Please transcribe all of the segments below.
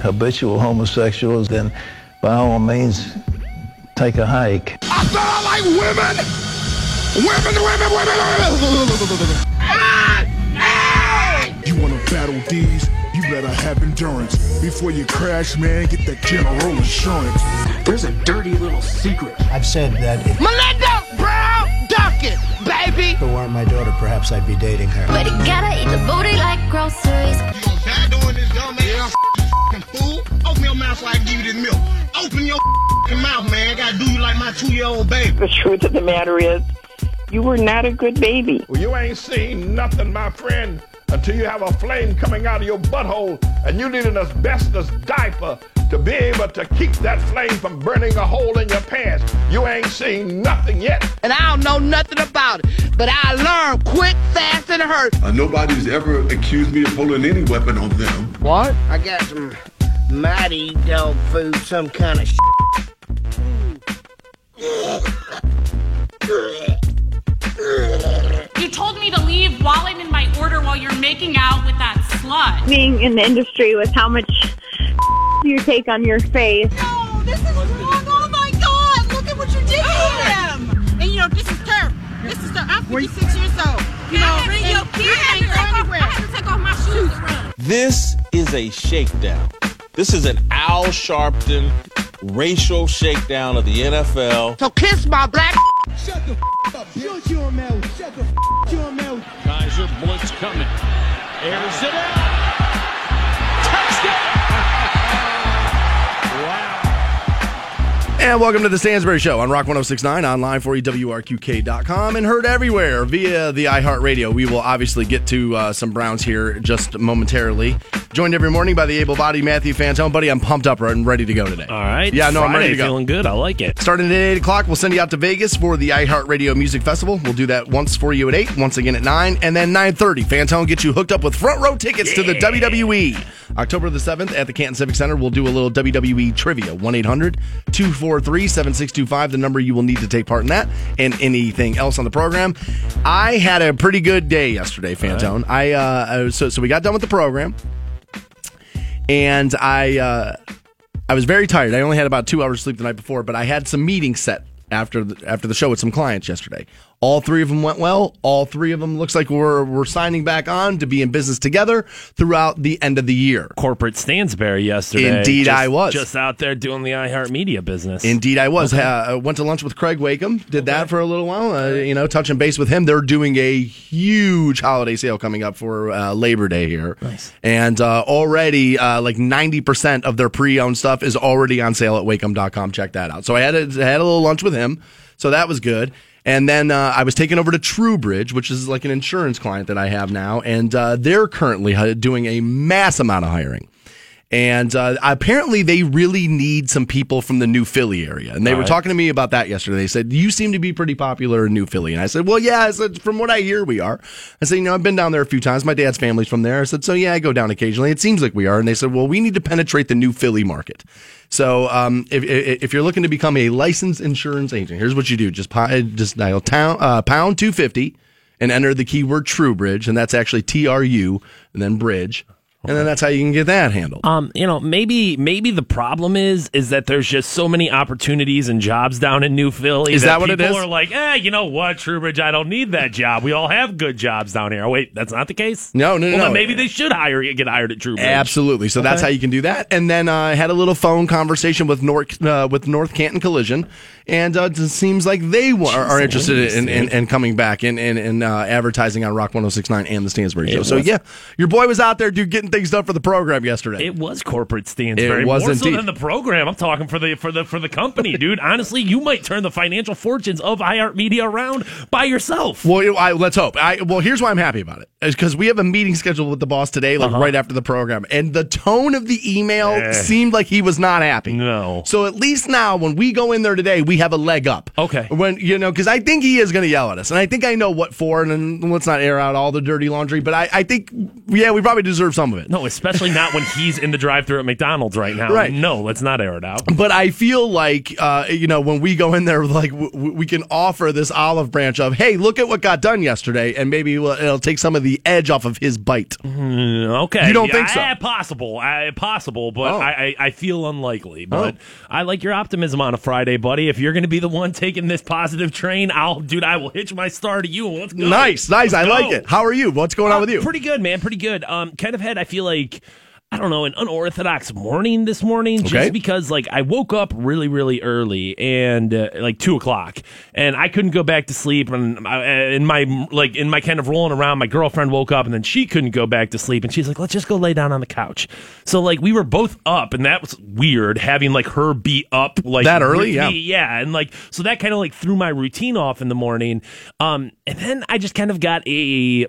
habitual homosexuals, then by all means, take a hike. I said I like women! Women, women, women, women! You wanna battle these? You better have endurance. Before you crash, man, get that general insurance. There's a dirty little secret. I've said that if Melinda Brown Duckett, baby! If it weren't my daughter, perhaps I'd be dating her. But you gotta eat the booty like groceries. Die doing this, dumb man. Yeah, fool. Open your mouth so I can give you this milk. Open your mouth, man. Gotta do you like my two-year-old baby. The truth of the matter is, you were not a good baby. Well, you ain't seen nothing, my friend, until you have a flame coming out of your butthole and you need an asbestos diaper to be able to keep that flame from burning a hole in your pants. You ain't seen nothing yet. And I don't know nothing about it, but I learned quick, fast, and hurt. Uh, nobody's ever accused me of pulling any weapon on them. What? I got some mighty dog food, some kind of You told me to leave while I'm in my order while you're making out with that slut. Being in the industry with how much you take on your face. No, this is wrong. Oh my god, look at what you did to him. And you know, this is turf. This is turf. I'm 56 years old. You know, bring your kids can't go anywhere. I had to take off my shoes to run. This is a shakedown. This is an Al Sharpton racial shakedown of the NFL. So kiss my black Shut the up. Shut your mouth. Shut the your mouth. Kizer blitz coming. Airs it out. Touchdown. And welcome to the Stansbury Show on Rock 1069, online for EWRQK.com, and heard everywhere via the iHeartRadio. We will obviously get to uh, some Browns here just momentarily. Joined every morning by the able bodied Matthew Fantone. Buddy, I'm pumped up and ready to go today. All right. Yeah, no, I'm ready to go. Feeling good. I like it. Starting at 8 o'clock, we'll send you out to Vegas for the iHeartRadio Music Festival. We'll do that once for you at 8, once again at 9, and then 9.30. Fantone gets you hooked up with front row tickets to the WWE. October the 7th at the Canton Civic Center, we'll do a little WWE trivia. 1-800-243-7625, the number you will need to take part in that, and anything else on the program. I had a pretty good day yesterday, Fantone. I uh, so, so we got done with the program, and I... Uh, I was very tired. I only had about two hours sleep the night before, but I had some meetings set after the, after the show with some clients yesterday. All three of them went well. All three of them looks like we're we're signing back on to be in business together throughout the end of the year. Corporate Stansbury yesterday. Indeed, Just- I was. Just out there doing the iHeartMedia business. Indeed, I was. Uh, went to lunch with Craig Wakeham. Did that for a little while. Uh, you know, touching base with him. They're doing a huge holiday sale coming up for uh, Labor Day here. Nice. And uh, already, uh, like 90% of their pre owned stuff is already on sale at wakeham.com. Check that out. So I had a, I had a little lunch with him. So that was good. And then uh, I was taken over to TrueBridge, which is like an insurance client that I have now. And uh, they're currently doing a mass amount of hiring. And uh, apparently, they really need some people from the New Philly area. And they All were right. talking to me about that yesterday. They said, You seem to be pretty popular in New Philly. And I said, Well, yeah. I said, From what I hear, we are. I said, You know, I've been down there a few times. My dad's family's from there. I said, So, yeah, I go down occasionally. It seems like we are. And they said, Well, we need to penetrate the New Philly market. So, um, if, if you're looking to become a licensed insurance agent, here's what you do: just just dial town, uh, pound two fifty and enter the keyword TrueBridge, and that's actually T R U and then bridge, and then that's how you can get that handled. Um, you know, maybe maybe the problem is is that there's just so many opportunities and jobs down in New Philly. Is that what it people is? are like, eh, you know what, Truebridge, I don't need that job. We all have good jobs down here. Wait, that's not the case. No, no, no, Well, no. then maybe they should hire get hired at Truebridge. Absolutely. So that's how you can do that. And then uh, I had a little phone conversation with North uh, with North Canton Collision, and uh, it seems like they wa- are, are interested in, in, in coming back and uh, advertising on Rock 106.9 and the Stansbury Show. It So yeah, your boy was out there, dude, getting things done for the program yesterday. It was corporate Stansbury. It was More so indeed. than the program. I'm talking for the for the for the company, dude. Honestly, you might turn the financial fortunes of iHeartMedia around by yourself. Well, I, let's hope. I, well, here's why I'm happy about it. Is because we have a meeting scheduled with the boss today, like Uh-huh. right after the program, and the tone of the email Eh. seemed like he was not happy. No. So at least now, when we go in there today, we have a leg up. Okay. When you know, because I think he is going to yell at us, and I think I know what for. And let's not air out all the dirty laundry, but I, I think, yeah, we probably deserve some of it. No, especially not when he's in the drive-through at McDonald's right now. Right. No, let's not air it out. But I feel like, uh, you know, when we go in there, like w- we can offer this olive branch of, hey, look at what got done yesterday, and maybe we'll, it'll take some of the edge off of his bite. Mm, okay, You don't think so? eh, possible, eh, possible, but Oh. I, I, I feel unlikely. But Oh. I like your optimism on a Friday, buddy. If you're going to be the one taking this positive train, I'll, dude, I will hitch my star to you. Let's go. Nice, nice. I Let's like go. it. How are you? What's going on Uh, with you? Pretty good, man. Pretty good. Um, kind of had I feel like I don't know an unorthodox morning this morning, just Okay. because like I woke up really really early and uh, like two o'clock, and I couldn't go back to sleep, and I, in my like in my kind of rolling around, my girlfriend woke up, and then she couldn't go back to sleep, and she's like, let's just go lay down on the couch. So like we were both up, and that was weird having like her be up like That early? Yeah. me. Yeah, and like so that kind of like threw my routine off in the morning. Um, and then I just kind of got a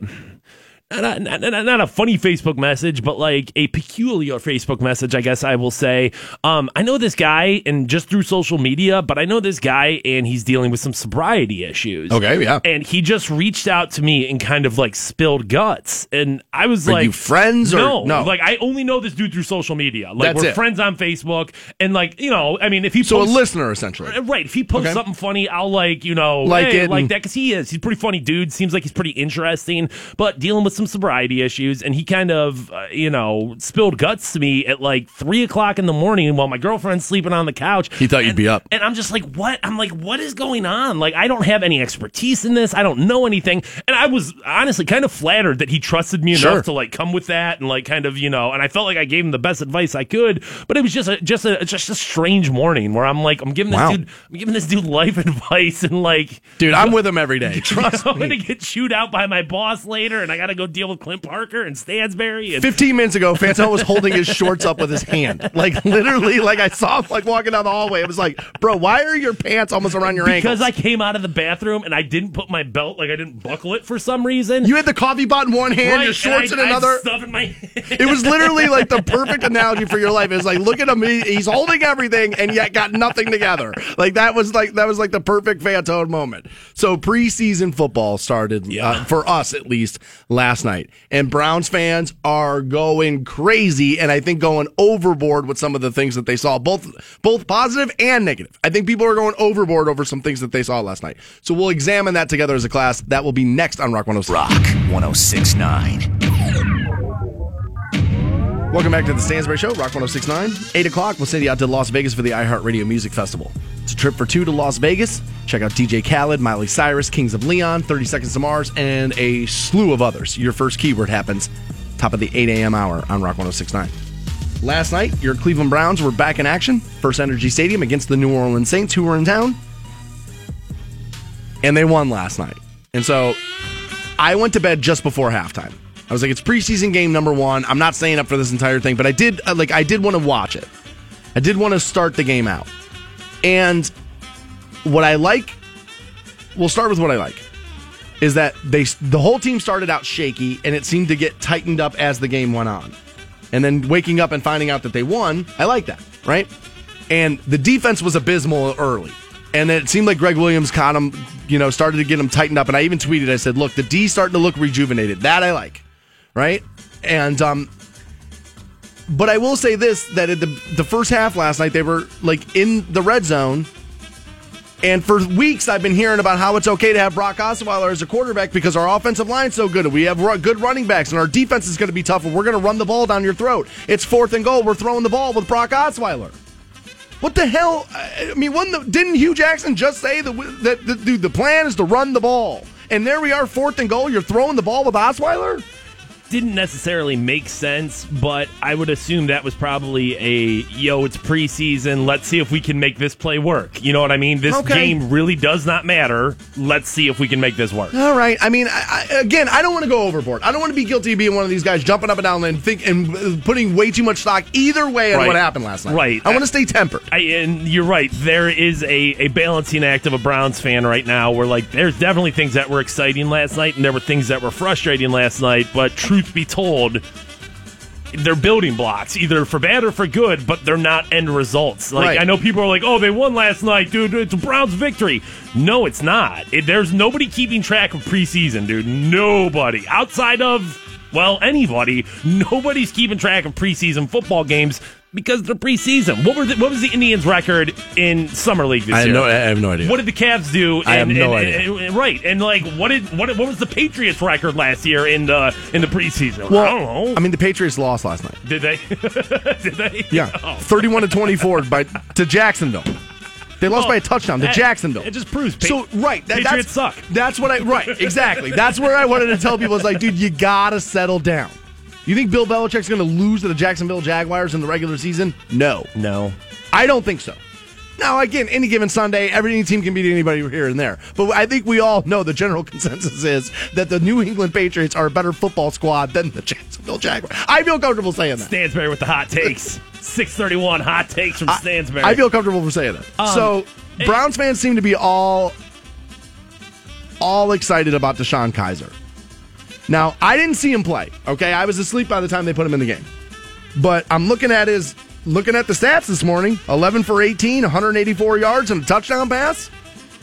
not, not, not, a funny Facebook message, but like a peculiar Facebook message, I guess I will say. Um, I know this guy, and just through social media, but I know this guy, and he's dealing with some sobriety issues. Okay, yeah. And he just reached out to me and kind of like spilled guts, and I was Are like, you friends or- no? no. Like I only know this dude through social media. Like That's we're it. friends on Facebook, and like you know, I mean, if he So a listener, essentially. Right. If he posts Okay. something funny, I'll like, you know, Like hey, it like and- that because he is. He's a pretty funny dude. Seems like he's pretty interesting, but dealing with some sobriety issues. And he kind of, uh, you know, spilled guts to me at like three o'clock in the morning while my girlfriend's sleeping on the couch. He thought you'd be up. And I'm just like, what? I'm like, what is going on? Like, I don't have any expertise in this. I don't know anything. And I was honestly kind of flattered that he trusted me enough Sure. to like come with that and like kind of, you know, and I felt like I gave him the best advice I could. But it was just a just a just a strange morning where I'm like, I'm giving this Wow. dude I'm giving this dude life advice and like Dude, I'm with him every day. Trust I'm gonna get chewed out by my boss later and I gotta go deal with Clint Parker and Stansbury and 15 minutes ago, Fantone was holding his shorts up with his hand. Like, literally, like I saw him like walking down the hallway. I was like, bro, why are your pants almost around your ankles? because? I came out of the bathroom and I didn't put my belt like I didn't buckle it for some reason. you had the coffee pot in one hand, Right, your shorts in I- I had another. stuff in my It was literally like the perfect analogy for your life. It's like, look at him. He, he's holding everything and yet got nothing together. Like that was like that was like the perfect Fantone moment. So preseason football started uh, for us at least last night, and Browns fans are going crazy, and I think going overboard with some of the things that they saw, both both positive and negative. I think people are going overboard over some things that they saw last night. So we'll examine that together as a class. That will be next on Rock 106. Rock 1069. Welcome back to the Stansbury Show, Rock 1069. 8 o'clock, we'll send you out to Las Vegas for the iHeartRadio Music Festival. It's a trip for two to Las Vegas. Check out DJ Khaled, Miley Cyrus, Kings of Leon, 30 Seconds to Mars, and a slew of others. Your first keyword happens top of the 8 a.m. hour on Rock 1069. Last night, your Cleveland Browns were back in action, First Energy Stadium against the New Orleans Saints, who were in town. And they won last night. And so I went to bed just before halftime. I was like, it's preseason game number one. I'm not staying up for this entire thing, but I did uh, like I did want to watch it. I did want to start the game out. And what I like, we'll start with what I like, is that they the whole team started out shaky and it seemed to get tightened up as the game went on. And then waking up and finding out that they won, I like that, right? And the defense was abysmal early. And it seemed like Gregg Williams caught him, you know, started to get him tightened up. And I even tweeted, I said, look, the D starting to look rejuvenated. That I like, right? And, um, but I will say this that at the, the first half last night, they were like in the red zone. And for weeks, I've been hearing about how it's okay to have Brock Osweiler as a quarterback because our offensive line's so good. and We have good running backs, and our defense is going to be tough, and we're going to run the ball down your throat. It's fourth and goal. We're throwing the ball with Brock Osweiler. What the hell? I mean, the, didn't Hue Jackson just say that, that, that dude, the plan is to run the ball? And there we are, fourth and goal. You're throwing the ball with Osweiler? Didn't necessarily make sense, but I would assume that was probably a yo, it's preseason. Let's see if we can make this play work. You know what I mean? This Okay. game really does not matter. Let's see if we can make this work. All right. I mean, I, I, again, I don't want to go overboard. I don't want to be guilty of being one of these guys jumping up and down and think and uh, putting way too much stock either way on Right. what happened last night. Right. I want to stay tempered. I, and you're right. There is a, a balancing act of a Browns fan right now where, like, there's definitely things that were exciting last night and there were things that were frustrating last night. But truth be told, they're building blocks, either for bad or for good, but they're not end results. Like, Right. I know people are like, oh, they won last night, dude. It's a Browns victory. No, it's not. It, there's nobody keeping track of preseason, dude. Nobody. Outside of Well, anybody. Nobody's keeping track of preseason football games because they're preseason. What were the, what was the Indians' record in summer league this I have year? no- I have no idea. What did the Cavs do? I have no and- idea. and- right, and like what did what what was the Patriots' record last year in the in the preseason? Well, I don't know. I mean, the Patriots lost last night. did they? did they? Yeah, Oh. thirty-one to twenty-four by to Jacksonville. They lost by a touchdown to that- Jacksonville. It just proves pa- so right. That, Patriots that's, suck. That's what I right exactly. That's where I wanted to tell people is like, dude, you gotta settle down. You think Bill Belichick's going to lose to the Jacksonville Jaguars in the regular season? No, No. I don't think so. Now, again, any given Sunday, every team can beat anybody here and there. But I think we all know the general consensus is that the New England Patriots are a better football squad than the Jacksonville Jaguars. I feel comfortable saying that. Stansbury with the hot takes. 631 hot takes from Stansbury. I feel comfortable for saying that. Um, so it- Browns fans seem to be all all excited about DeShone Kizer. Now, I didn't see him play. Okay, I was asleep by the time they put him in the game. But I'm looking at his looking at the stats this morning. 11 for 18, 184 yards and a touchdown pass.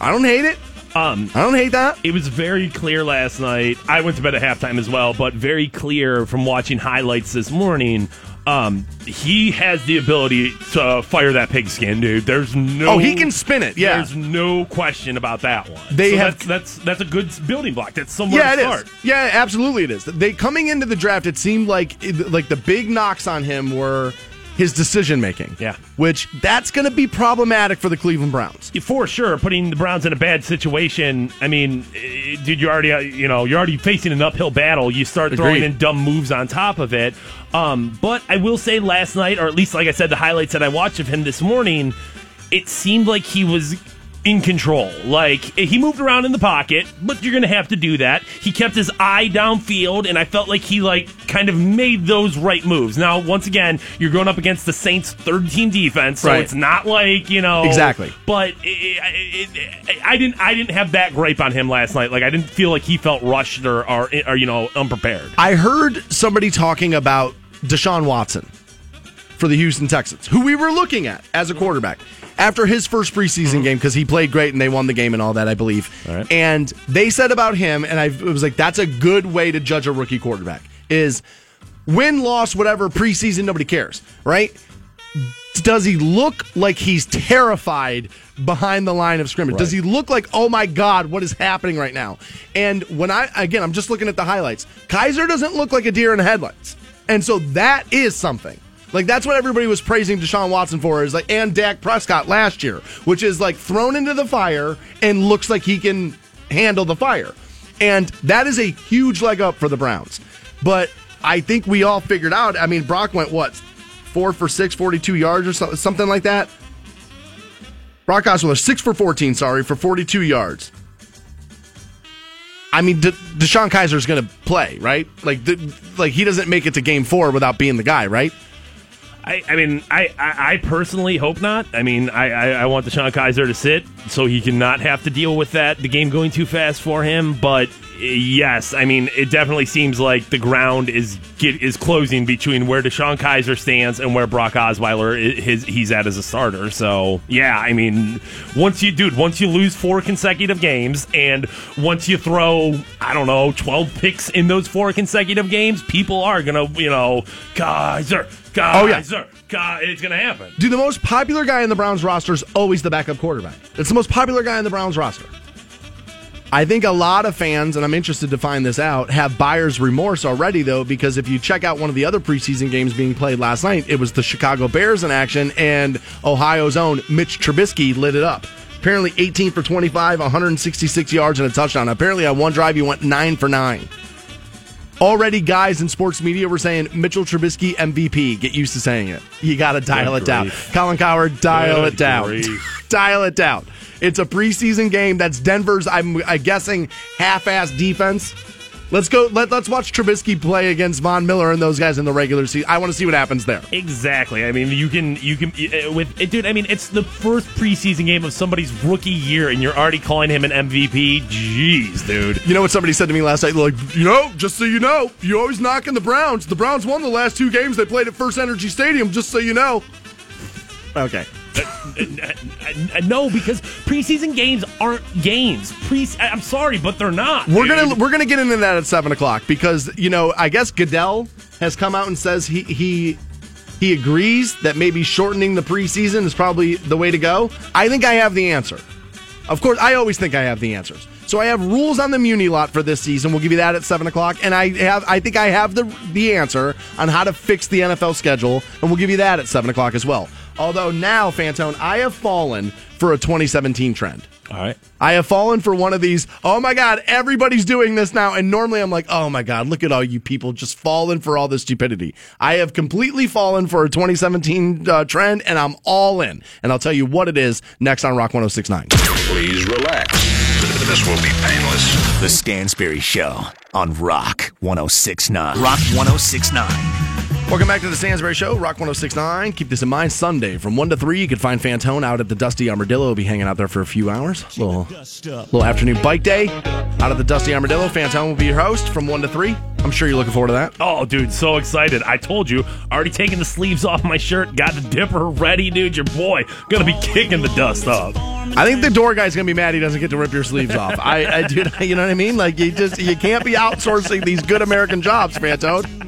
I don't hate it. Um, I don't hate that. It was very clear last night. I went to bed at halftime as well, but very clear from watching highlights this morning. Um, he has the ability to fire that pigskin, dude. There's no. Oh, he can spin it, yeah. There's no question about that one. They So have- that's, that's that's a good building block. That's somewhere Yeah, to it start. is. Yeah, absolutely it is. They coming into the draft, it seemed like like the big knocks on him were his decision making. Yeah. Which that's going to be problematic for the Cleveland Browns. For sure, putting the Browns in a bad situation. I mean, eh, dude, you're already uh, you know you're already facing an uphill battle. You start throwing in dumb moves on top of it. Um, but I will say, last night, or at least like I said, the highlights that I watched of him this morning, it seemed like he was in control. Like he moved around in the pocket, but you're gonna have to do that. He kept his eye downfield, and I felt like he like kind of made those right moves. Now, once again, you're going up against the Saints' third team defense, so Right. it's not like you know Exactly. but it, it, it, I didn't. I didn't have that gripe on him last night. Like I didn't feel like he felt rushed or, or, or you know unprepared. I heard somebody talking about Deshaun Watson for the Houston Texans, who we were looking at as a quarterback after his first preseason hmm. game because he played great and they won the game and all that, I believe. And they said about him, and I it was like, that's a good way to judge a rookie quarterback is win, loss, whatever, preseason, nobody cares, right? Does he look like he's terrified behind the line of scrimmage? Does he look like, oh my God, what is happening right now? And when I, again, I'm just looking at the highlights, Kizer doesn't look like a deer in the headlights. And so that is something. Like that's what everybody was praising Deshaun Watson for is like and Dak Prescott last year, which is like thrown into the fire and looks like he can handle the fire. And that is a huge leg up for the Browns. But I think we all figured out. I mean, Brock went what? Four for six, 42 yards or so, something like that. Brock Osweiler, six for 14, sorry, for 42 yards. I mean, De- DeShone is going to play, right? Like, the, like he doesn't make it to game four without being the guy, right? I, I mean, I, I, I personally hope not. I mean, I, I, I want DeShone Kizer to sit so he can not have to deal with that, the game going too fast for him. But yes, I mean, it definitely seems like the ground is get, is closing between where DeShone Kizer stands and where Brock Osweiler i- his he's at as a starter. So yeah, I mean, once you dude, once you lose four consecutive games and once you throw I don't know twelve picks in those four consecutive games, people are gonna you know Kizer. Oh, yeah. Ka- it's gonna happen. Dude, the most popular guy in the Browns roster is always the backup quarterback. It's the most popular guy in the Browns roster. I think a lot of fans, and I'm interested to find this out, have buyer's remorse already, though, because if you check out one of the other preseason games being played last night, it was the Chicago Bears in action, and Ohio's own Mitch Trubisky lit it up. Apparently 18 for 25, 166 yards, and a touchdown. Apparently on one drive, he went 9 for 9. Already, guys in sports media were saying Mitchell Trubisky MVP. Get used to saying it. You got to dial Good it down. Colin Cowherd, dial Good it down. dial it down. It's a preseason game. That's Denver's. I'm, I'm guessing half-ass defense. Let's go. Let, let's watch Trubisky play against Von Miller and those guys in the regular season. I want to see what happens there. Exactly. I mean, you can you can uh, with it, dude. I mean, it's the first preseason game of somebody's rookie year, and you're already calling him an MVP. Jeez, dude. You know what somebody said to me last night? Like, you know, just so you know, you always knocking the Browns. The Browns won the last two games they played at First Energy Stadium. Just so you know. Okay. Uh, no, because preseason games aren't games. Pre, I'm sorry, but they're not. We're dude. gonna we're gonna get into that at seven o'clock because you know I guess Goodell has come out and says he he he agrees that maybe shortening the preseason is probably the way to go. I think I have the answer. Of course, I always think I have the answers. So I have rules on the Muni lot for this season. We'll give you that at seven o'clock, and I have I think I have the the answer on how to fix the NFL schedule, and we'll give you that at seven o'clock as well. Although now, Fantone, I have fallen for a 2017 trend. All right. I have fallen for one of these. Oh my God, everybody's doing this now. And normally I'm like, oh my God, look at all you people just falling for all this stupidity. I have completely fallen for a 2017 uh, trend and I'm all in. And I'll tell you what it is next on Rock 1069. Please relax. This will be painless. The Stansbury Show on Rock 1069. Rock 1069. Welcome back to the Stansbury Show, Rock 1069. Keep this in mind, Sunday from 1 to 3, you can find Fantone out at the Dusty Armadillo. We'll be hanging out there for a few hours. Little, little afternoon bike day out at the Dusty Armadillo. Fantone will be your host from 1 to 3. I'm sure you're looking forward to that. Oh, dude, so excited. I told you, already taking the sleeves off my shirt, got the dipper ready, dude. Your boy gonna be kicking the dust up. I think the door guy's gonna be mad he doesn't get to rip your sleeves off. I, I dude, you know what I mean? Like you just you can't be outsourcing these good American jobs, Fantone.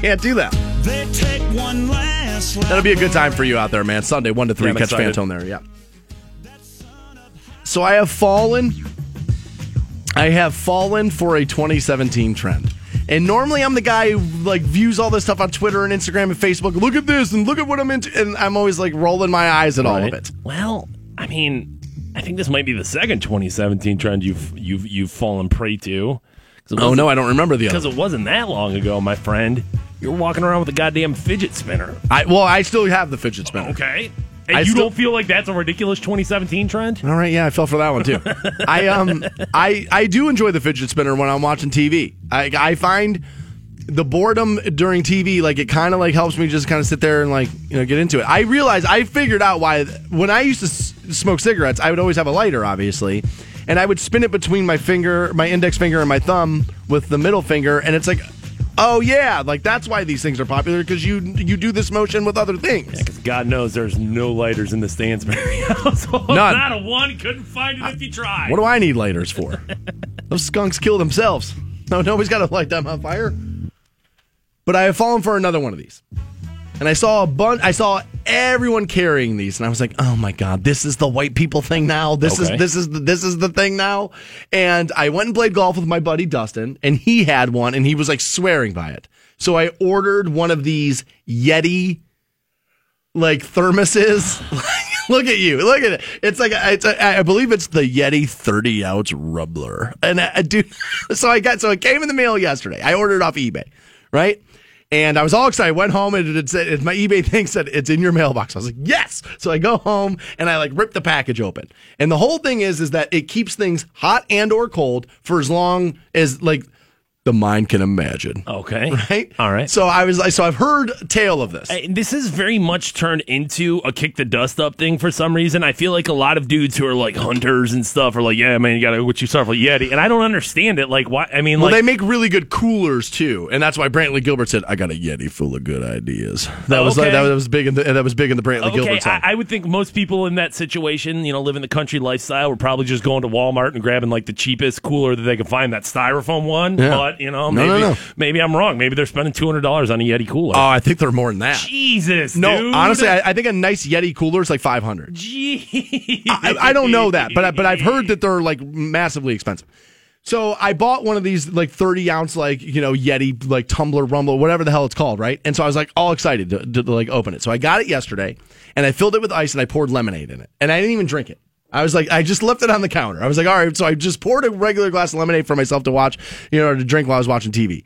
Can't do that. That'll be a good time for you out there, man. Sunday, one to three. Yeah, Catch excited. Fantone there. Yeah. So I have fallen. I have fallen for a 2017 trend. And normally I'm the guy who like views all this stuff on Twitter and Instagram and Facebook. Look at this and look at what I'm into. And I'm always like rolling my eyes at all of it. Well, I mean, I think this might be the second 2017 trend you've you've you've fallen prey to. Oh no, I don't remember the other. Because it wasn't that long ago, my friend. You were walking around with a goddamn fidget spinner. I well, I still have the fidget spinner. Okay. And I you still- don't feel like that's a ridiculous 2017 trend? All right, yeah, I fell for that one too. I um, I I do enjoy the fidget spinner when I'm watching TV. I I find the boredom during TV like it kind of like helps me just kind of sit there and like you know get into it. I realize I figured out why when I used to s- smoke cigarettes, I would always have a lighter, obviously. And I would spin it between my finger, my index finger, and my thumb with the middle finger, and it's like, oh yeah, like that's why these things are popular because you you do this motion with other things. Because God knows there's no lighters in the Stansbury household. None. Not a one. Couldn't find it if you tried. What do I need lighters for? Those skunks kill themselves. No, nobody's got to light them on fire. But I have fallen for another one of these. And I saw a bunch, I saw everyone carrying these, and I was like, "Oh my god, this is the white people thing now. This Okay. is this is the, this is the thing now." And I went and played golf with my buddy Dustin, and he had one, and he was like swearing by it. So I ordered one of these Yeti like thermoses. look at you. Look at it. It's like it's a, I believe it's the Yeti 30 ounce Rambler. And I, I do so I got so it came in the mail yesterday. I ordered it off eBay, right? And I was all excited. I went home and it said my eBay thing said it's in your mailbox. I was like, yes. So I go home and I like rip the package open. And the whole thing is is that it keeps things hot and or cold for as long as like the mind can imagine. Okay. Right? All right. So I was like, so I've heard tale of this. Hey, this is very much turned into a kick the dust up thing for some reason. I feel like a lot of dudes who are like hunters and stuff are like, yeah, man, you got to what you start for Yeti, and I don't understand it. Like, why? I mean, Well, like, they make really good coolers too, and that's why Brantley Gilbert said, "I got a Yeti full of good ideas." That oh, was like, that was big in the that was big in the Brantley Okay, Gilbert song. I, I would think most people in that situation, you know, living the country lifestyle, were probably just going to Walmart and grabbing like the cheapest cooler that they could find, that styrofoam one. Yeah. But you know, No, maybe no, no. maybe I'm wrong. Maybe they're spending two hundred dollars on a Yeti cooler. oh, I think they're more than that. Jesus, no, dude. honestly, I, I think a nice Yeti cooler is like five hundred. Gee. I, I don't know that, but I, but I've heard that they're like massively expensive. So I bought one of these like 30 ounce like you know Yeti like tumbler rumble whatever the hell it's called right, and so I was like all excited to, to, to, like open it. So I got it yesterday, and I filled it with ice and I poured lemonade in it, and I didn't even drink it. I was like, I just left it on the counter. I was like, all right. So I just poured a regular glass of lemonade for myself to watch, you know, to drink while I was watching TV.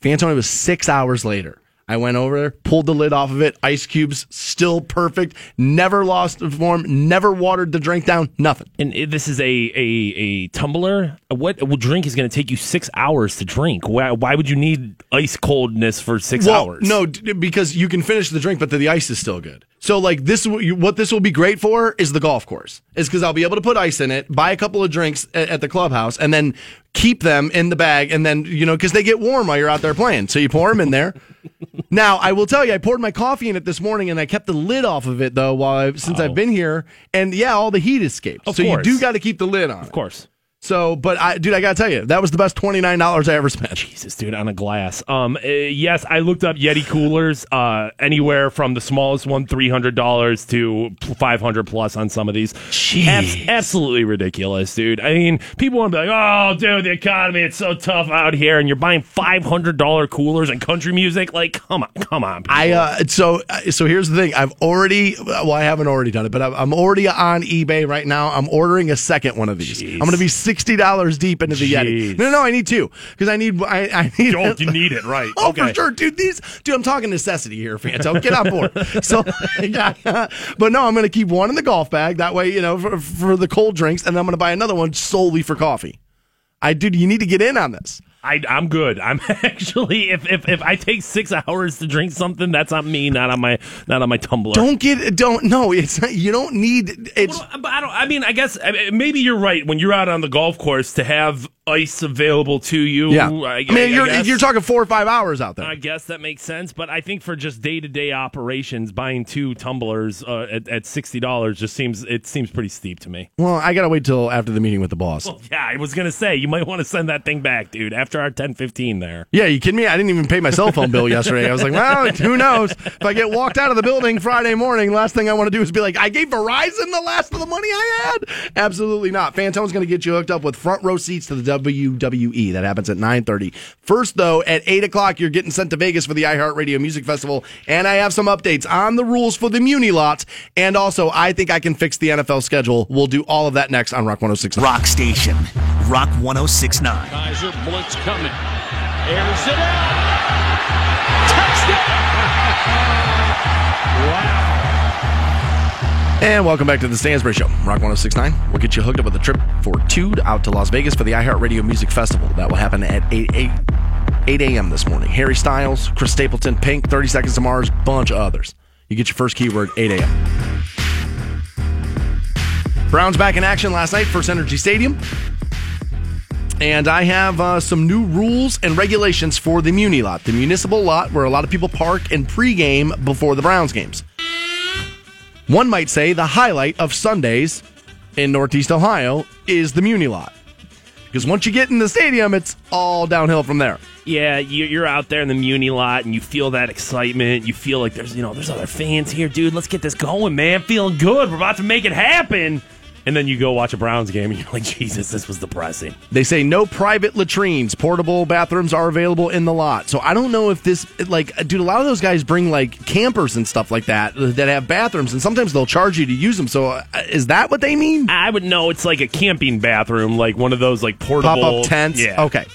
Fantone, it was six hours later. I went over there, pulled the lid off of it, ice cubes, still perfect, never lost the form, never watered the drink down, nothing. And this is a a, a tumbler. What drink is going to take you six hours to drink? Why, why would you need ice coldness for six Well, hours? No, d- because you can finish the drink, but the, the ice is still good. So like this, what this will be great for is the golf course. Is because I'll be able to put ice in it, buy a couple of drinks at, at the clubhouse, and then keep them in the bag, and then you know because they get warm while you're out there playing. So you pour them in there. now I will tell you, I poured my coffee in it this morning, and I kept the lid off of it though while I, since I've been here, and yeah, all the heat escaped. Of so course. you do got to keep the lid on. Of course. So, but I, dude, I gotta tell you, that was the best twenty nine dollars I ever spent. Jesus, dude, on a glass. Um, uh, yes, I looked up Yeti coolers. Uh, anywhere from the smallest one, three hundred dollars, to five hundred plus on some of these. Abs- absolutely ridiculous, dude. I mean, people want to be like, "Oh, dude, the economy, it's so tough out here," and you're buying five hundred dollar coolers and country music. Like, come on, come on. People. I uh, so so here's the thing. I've already well, I haven't already done it, but I'm- I'm already on eBay right now. I'm ordering a second one of these. I'm going to be sixty dollars deep into the Yeti. No, no, I need two because I need I, I need. Oh, you need it, right? Oh, okay. for sure, dude. These, dude. I'm talking necessity here, Fanto. Get on board. so, but no, I'm going to keep one in the golf bag. That way, you know, for, for the cold drinks, and then I'm going to buy another one solely for coffee. I, dude, you need to get in on this. I, I'm good. I'm actually if, if if I take six hours to drink something, that's on me, not on my not on my tumbler. Don't get don't no. It's not, you don't need it's. But I don't. I mean, I guess maybe you're right. When you're out on the golf course, to have ice available to you. Yeah, I, I mean, you're guess, you're talking four or five hours out there. I guess that makes sense. But I think for just day to day operations, buying two tumblers uh, at, at sixty dollars just seems it seems pretty steep to me. Well, I gotta wait till after the meeting with the boss. Well, yeah, I was gonna say you might want to send that thing back, dude. After our ten fifteen there. Yeah, you kidding me? I didn't even pay my cell phone bill yesterday. I was like, well, who knows? If I get walked out of the building Friday morning, last thing I want to do is be like, I gave Verizon the last of the money I had. Absolutely not. Fantone's going to get you hooked up with front row seats to the WWE. That happens at 9.30. First, though, at 8 o'clock, you're getting sent to Vegas for the iHeartRadio Music Festival. And I have some updates on the rules for the Muni lot. And also, I think I can fix the NFL schedule. We'll do all of that next on Rock 106. Rock Station. Rock 1069. Kizer blitz coming. Airs it out. Touchdown! wow. And welcome back to the Stansbury Show, Rock 1069. We'll get you hooked up with a trip for two out to Las Vegas for the iHeartRadio Music Festival. That will happen at 8, 8, 8 a.m. this morning. Harry Styles, Chris Stapleton, Pink, 30 Seconds to Mars, bunch of others. You get your first keyword 8 a.m. Browns back in action last night, First Energy Stadium. And I have uh, some new rules and regulations for the Muni lot, the municipal lot where a lot of people park and pregame before the Browns games. One might say the highlight of Sundays in Northeast Ohio is the Muni lot. Because once you get in the stadium, it's all downhill from there. Yeah, you- you're out there in the Muni lot, and you feel that excitement. You feel like there's, you know, there's other fans here, dude. Let's get this going, man. Feeling good. We're about to make it happen. And then you go watch a Browns game, and you're like, Jesus, this was depressing. They say no private latrines. Portable bathrooms are available in the lot. So I don't know if this, like, dude, a lot of those guys bring, like, campers and stuff like that that have bathrooms, and sometimes they'll charge you to use them. So uh, is that what they mean? I would know it's like a camping bathroom, like one of those like portable Pop up tents? Yeah. Okay.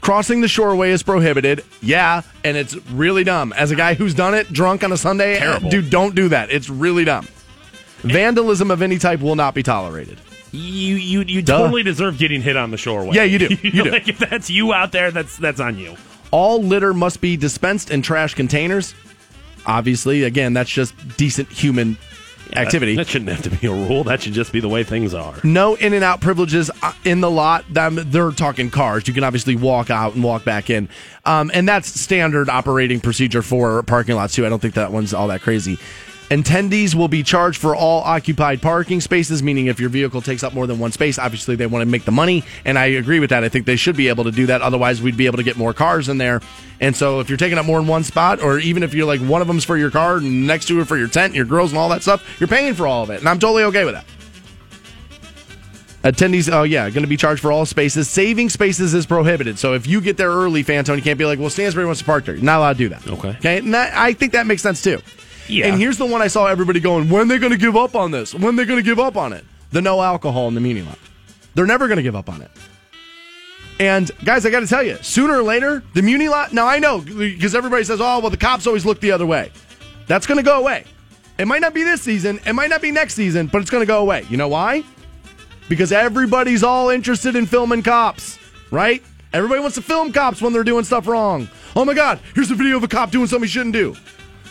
Crossing the shoreway is prohibited. Yeah, and it's really dumb. As a guy who's done it drunk on a Sunday, Terrible. dude, don't do that. It's really dumb. Vandalism of any type will not be tolerated. You you you Duh. totally deserve getting hit on the shoreway. Yeah, you do. You do. like if that's you out there, that's that's on you. All litter must be dispensed in trash containers. Obviously, again, that's just decent human activity. That, that shouldn't have to be a rule. That should just be the way things are. No in and out privileges uh, in the lot. They're talking cars. You can obviously walk out and walk back in, um, and that's standard operating procedure for parking lots too. I don't think that one's all that crazy. Attendees will be charged for all occupied parking spaces, meaning if your vehicle takes up more than one space, obviously they want to make the money. And I agree with that. I think they should be able to do that. Otherwise, we'd be able to get more cars in there. And so if you're taking up more than one spot, or even if you're like one of them's for your car and next to it for your tent, your grills, and all that stuff, you're paying for all of it. And I'm totally okay with that. Attendees, oh yeah, going to be charged for all spaces. Saving spaces is prohibited. So if you get there early, Fantone, you can't be like, well, Stansbury wants to park there. You're not allowed to do that. Okay. Okay, and that, I think that makes sense too. Yeah. And here's the one I saw everybody going, when they going to give up on this? When they going to give up on it? The no alcohol in the Muni lot. They're never going to give up on it. And guys, I got to tell you, sooner or later, the Muni lot. Now I know because everybody says, "Oh, well, the cops always look the other way." That's going to go away. It might not be this season. It might not be next season, but it's going to go away. You know why? Because everybody's all interested in filming cops, right? Everybody wants to film cops when they're doing stuff wrong. Oh my God, here's a video of a cop doing something he shouldn't do.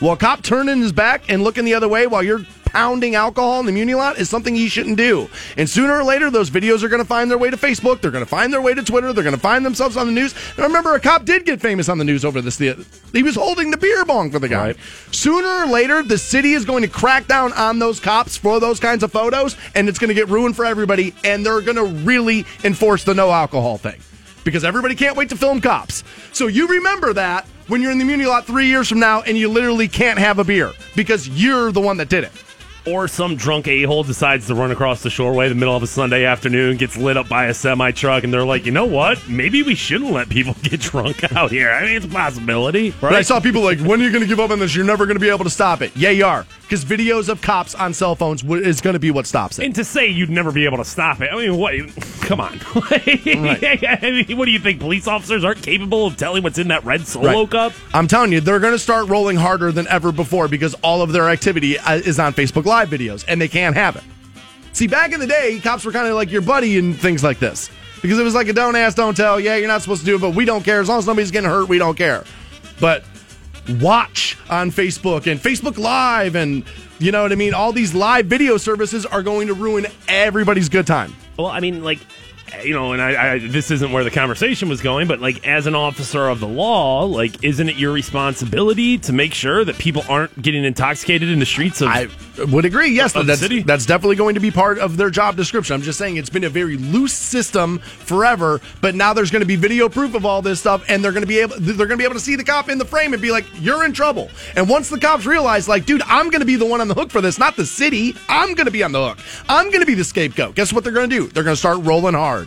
Well, a cop turning his back and looking the other way while you're pounding alcohol in the Muni lot is something he shouldn't do. And sooner or later, those videos are going to find their way to Facebook. They're going to find their way to Twitter. They're going to find themselves on the news. And remember, a cop did get famous on the news over this. He was holding the beer bong for the guy. Right. Sooner or later, the city is going to crack down on those cops for those kinds of photos, and it's going to get ruined for everybody. And they're going to really enforce the no alcohol thing because everybody can't wait to film cops. So you remember that when you're in the Muni lot three years from now, and you literally can't have a beer because you're the one that did it. Or some drunk a hole decides to run across the shoreway the middle of a Sunday afternoon, gets lit up by a semi truck, and they're like, you know what? Maybe we shouldn't let people get drunk out here. I mean, it's a possibility, right? But I saw people like, when are you going to give up on this? You're never going to be able to stop it. Yeah, you are. Because videos of cops on cell phones w- is going to be what stops it. and to say you'd never be able to stop it, I mean, what? Come on. I mean, what do you think? Police officers aren't capable of telling what's in that red solo Right. cup? I'm telling you, they're going to start rolling harder than ever before because all of their activity uh, is on Facebook Live videos, and they can't have it. See, back in the day, cops were kind of like your buddy and things like this because it was like a don't ask, don't tell. Yeah, you're not supposed to do it, but we don't care. As long as nobody's getting hurt, we don't care. But watch on Facebook and Facebook Live and you know what I mean? All these live video services are going to ruin everybody's good time. Well, I mean, like, you know, and I, I this isn't where the conversation was going, but like, as an officer of the law, like, isn't it your responsibility to make sure that people aren't getting intoxicated in the streets of? I would agree. Yes, Of that's city? that's definitely going to be part of their job description. I'm just saying it's been a very loose system forever, but now there's going to be video proof of all this stuff, and they're going to be able they're going to be able to see the cop in the frame and be like, "You're in trouble." And once the cops realize, like, dude, I'm going to be the one on the hook for this, not the city. I'm going to be on the hook. I'm going to be the scapegoat. Guess what they're going to do? They're going to start rolling hard.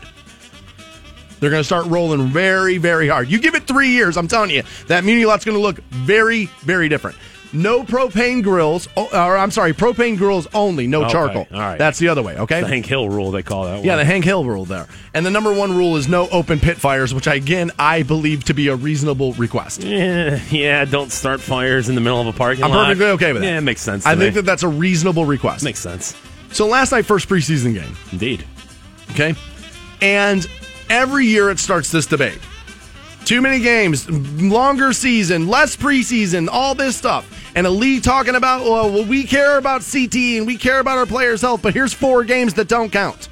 They're going to start rolling very, very hard. You give it three years, I'm telling you, that Muni lot's going to look very, very different. No propane grills, oh, or I'm sorry, propane grills only, no Okay, charcoal. all right. That's the other way, okay? the Hank Hill rule, they call that. yeah, the Hank Hill rule there. And the number one rule is no open pit fires, which I, again, I believe to be a reasonable request. Yeah, yeah, don't start fires in the middle of a parking lot. I'm perfectly okay with that. Yeah, it makes sense. I to think that that's a reasonable request. makes sense. So last night, first preseason game. Indeed. Okay. And every year it starts this debate. Too many games, longer season, less preseason, all this stuff. And a talking about, well, we care about CTE and we care about our players' health, but here's four games that don't count.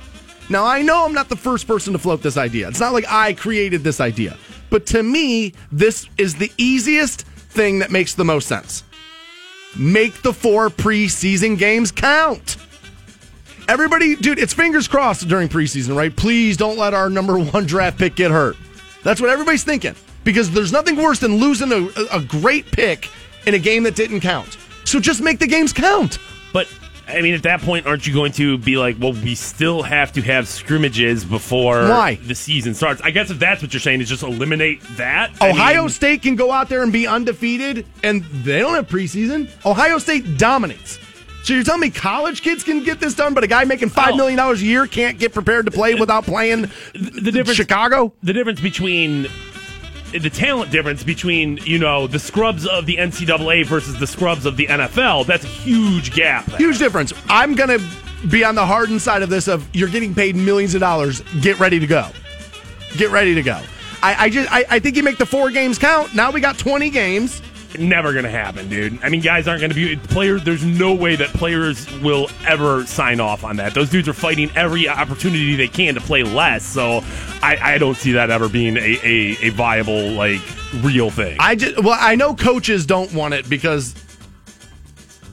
Now, I know I'm not the first person to float this idea. It's not like I created this idea. But to me, this is the easiest thing that makes the most sense. Make the four preseason games count. Everybody, dude, it's fingers crossed during preseason, right? Please don't let our number one draft pick get hurt. That's what everybody's thinking because there's nothing worse than losing a, a great pick in a game that didn't count. So just make the games count. But I mean, at that point, aren't you going to be like, well, we still have to have scrimmages before Why? the season starts? I guess if that's what you're saying, is just eliminate that. I Ohio mean, State can go out there and be undefeated, and they don't have preseason. Ohio State dominates. So you're telling me college kids can get this done, but a guy making five Oh. million dollars a year can't get prepared to play without playing the difference, Chicago? the difference between the talent difference between you know the scrubs of the NCAA versus the scrubs of the NFL. That's a huge gap. there. Huge difference. I'm going to be on the hardened side of this of you're getting paid millions of dollars. Get ready to go. Get ready to go. I, I just I, I think you make the four games count. Now we got 20 games. Never gonna happen, dude. I mean, guys aren't gonna be players. There's no way that players will ever sign off on that. Those dudes are fighting every opportunity they can to play less. So, I, I don't see that ever being a, a, a viable like real thing. I just well, I know coaches don't want it because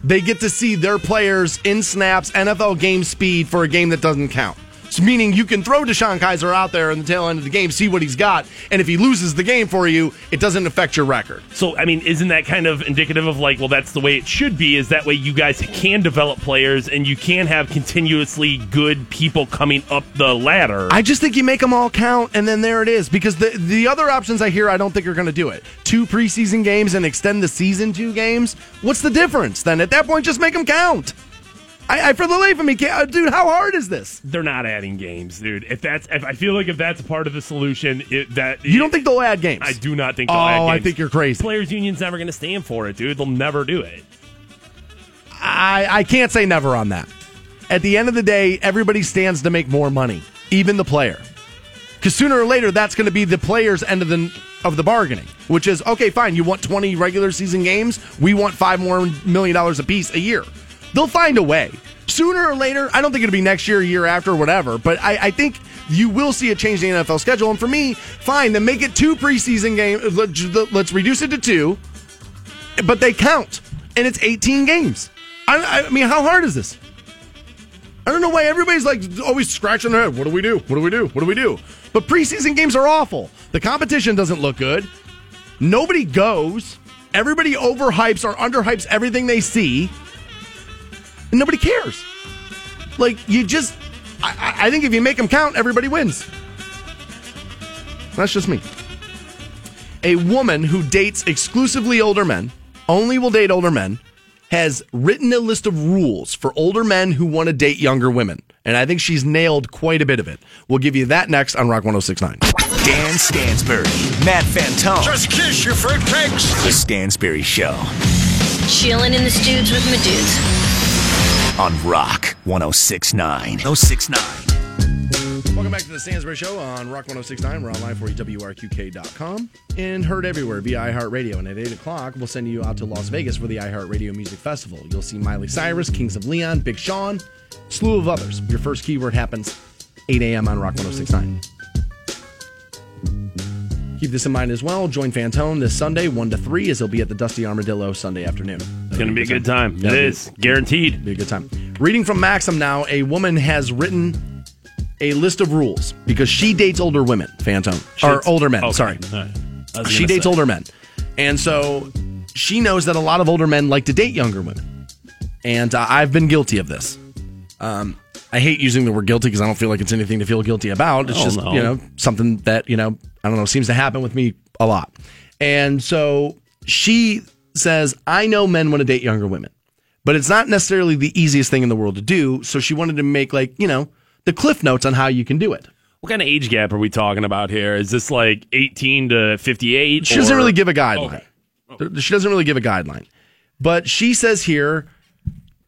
they get to see their players in snaps, NFL game speed for a game that doesn't count. Meaning you can throw DeShone Kizer out there in the tail end of the game, see what he's got, and if he loses the game for you, it doesn't affect your record. So, I mean, isn't that kind of indicative of like, well, that's the way it should be? Is that way you guys can develop players and you can have continuously good people coming up the ladder? I just think you make them all count, and then there it is. Because the the other options I hear, I don't think are going to do it. Two preseason games and extend the season two games. What's the difference then? At that point, just make them count. I, I for the life of me, can't, uh, dude, how hard is this? They're not adding games, dude. If that's, if I feel like if that's part of the solution, it, that You don't think they'll add games? I do not think. Oh, They'll add games. Oh, I think you're crazy. Players' union's never going to stand for it, dude. They'll never do it. I, I can't say never on that. At the end of the day, everybody stands to make more money, even the player. Because sooner or later, that's going to be the player's end of the of the bargaining, which is okay, fine. You want 20 regular season games? We want five more million dollars a piece a year. They'll find a way. Sooner or later, I don't think it'll be next year, year after, whatever, but I, I think you will see a change in the NFL schedule. And for me, fine, then make it two preseason games. Let's reduce it to two, but they count, and it's 18 games. I, I mean, how hard is this? I don't know why everybody's like always scratching their head. What do we do? What do we do? What do we do? But preseason games are awful. The competition doesn't look good. Nobody goes. Everybody overhypes or underhypes everything they see. And nobody cares. Like, you just, I, I think if you make them count, everybody wins. That's just me. A woman who dates exclusively older men, only will date older men, has written a list of rules for older men who want to date younger women. And I think she's nailed quite a bit of it. We'll give you that next on Rock 1069. Dan Stansbury, Matt Fantone. Just kiss your fruitcakes. The Stansbury Show Chilling in the studs with my dudes. On Rock 1069. 1069. Welcome back to the Stansbury Show on Rock 1069. We're online for you, WRQK.com, and heard everywhere via iHeartRadio. And at 8 o'clock, we'll send you out to Las Vegas for the iHeartRadio Music Festival. You'll see Miley Cyrus, Kings of Leon, Big Sean, slew of others. Your first keyword happens 8 a.m. on Rock 1069. Keep this in mind as well. Join Fantone this Sunday, 1 to 3, as he'll be at the Dusty Armadillo Sunday afternoon. It's going to be a good time. It is. Guaranteed. Be a good time. Reading from Maxim now, a woman has written a list of rules because she dates older women, Fantone. Or older men, Okay. sorry. Right. She dates say. older men. And so she knows that a lot of older men like to date younger women. And uh, I've been guilty of this. Um, I hate using the word guilty because I don't feel like it's anything to feel guilty about. It's Oh, just, no. you know, something that, you know, I don't know, seems to happen with me a lot. And so she says, I know men want to date younger women, but it's not necessarily the easiest thing in the world to do. So she wanted to make, like, you know, the cliff notes on how you can do it. What kind of age gap are we talking about here? Is this like 18 to 58? She doesn't really give a guideline. There- She doesn't really give a guideline. But she says here,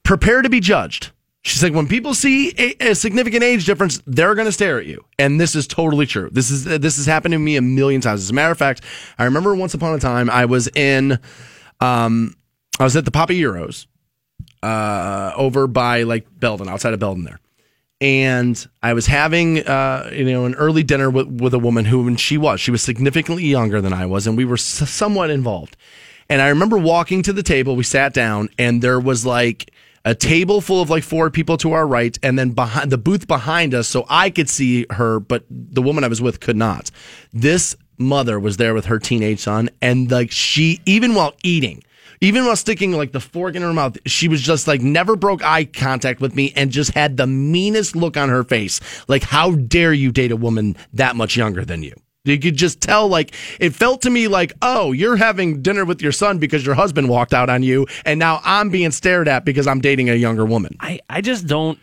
prepare to be judged. She's like, when people see a, a significant age difference, they're going to stare at you, and this is totally true. This is this has happened to me a million times. As a matter of fact, I remember once upon a time I was in, um, I was at the Papa Gyros, uh, over by like Belden, outside of Belden there, and I was having uh, you know an early dinner with with a woman who, and she was she was significantly younger than I was, and we were s- somewhat involved. And I remember walking to the table, we sat down, and there was like a table full of like four people to our right, and then behind the booth behind us, so I could see her, but the woman I was with could not. This mother was there with her teenage son, and like she, even while eating, even while sticking like the fork in her mouth, she was just like never broke eye contact with me and just had the meanest look on her face. Like, how dare you date a woman that much younger than you? You could just tell, like, it felt to me like, oh, you're having dinner with your son because your husband walked out on you, and now I'm being stared at because I'm dating a younger woman. I, I just don't.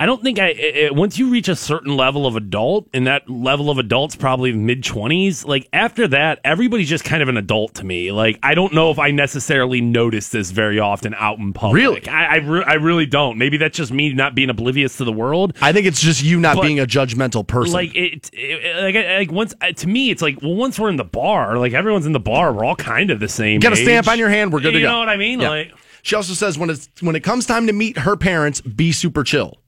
I don't think I. i i- once you reach a certain level of adult, and that level of adult's probably mid twenties. Like after that, everybody's just kind of an adult to me. Like I don't know if I necessarily notice this very often out in public. Really? I I, re- I really don't. Maybe that's just me not being oblivious to the world. I think it's just you not But- being a judgmental person. Like it, it- like like once to me, it's like well, once we're in the bar, like everyone's in the bar, we're all kind of the same. Got a stamp on your hand, we're good to go. you know what I mean? Yeah. Like she also says when it's when it comes time to meet her parents, be super chill.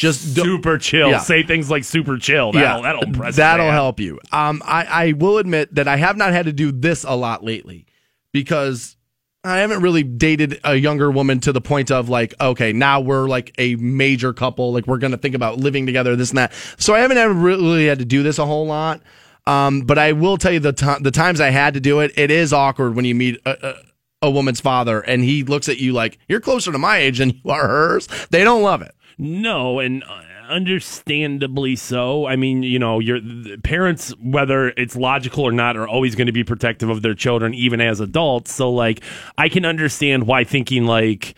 Just don't- super chill. Yeah. Say things like super chill. That'll, that'll impress. That'll man. help you. Um, I, I will admit that I have not had to do this a lot lately because I haven't really dated a younger woman to the point of like, okay, now we're like a major couple. Like we're going to think about living together, this and that. So I haven't ever really had to do this a whole lot. Um, but I will tell you the ti the times I had to do it, it is awkward when you meet a, a, a woman's father and he looks at you like you're closer to my age than you are hers. They don't love it. No, and uh, understandably so. I mean, you know, your parents, whether it's logical or not, are always going to be protective of their children, even as adults. So, like, I can understand why thinking like.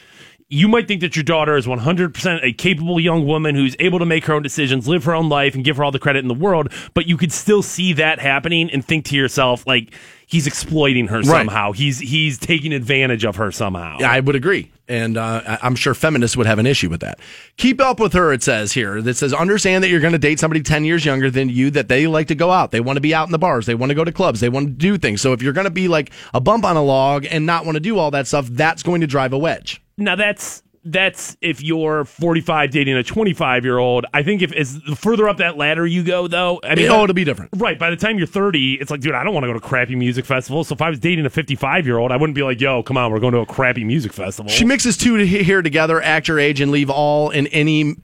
You might think that your daughter is 100% a capable young woman who's able to make her own decisions, live her own life, and give her all the credit in the world. But you could still see that happening and think to yourself, like, he's exploiting her somehow. He's he's taking advantage of her somehow. Yeah, I would agree. And uh, I'm sure feminists would have an issue with that. Keep up with her, it says here. That says, understand that you're going to date somebody 10 years younger than you, that they like to go out. They want to be out in the bars. They want to go to clubs. They want to do things. So if you're going to be like a bump on a log and not want to do all that stuff, that's going to drive a wedge. Now that's that's if you're 45 dating a 25 year old. I think if as the further up that ladder you go, though, I mean, Oh, it'll be different. Right. By the time you're 30, it's like, dude, I don't want to go to crappy music festivals. So if I was dating a 55 year old, I wouldn't be like, yo, come on, we're going to a crappy music festival. She mixes two here together, act your age, and leave all and any,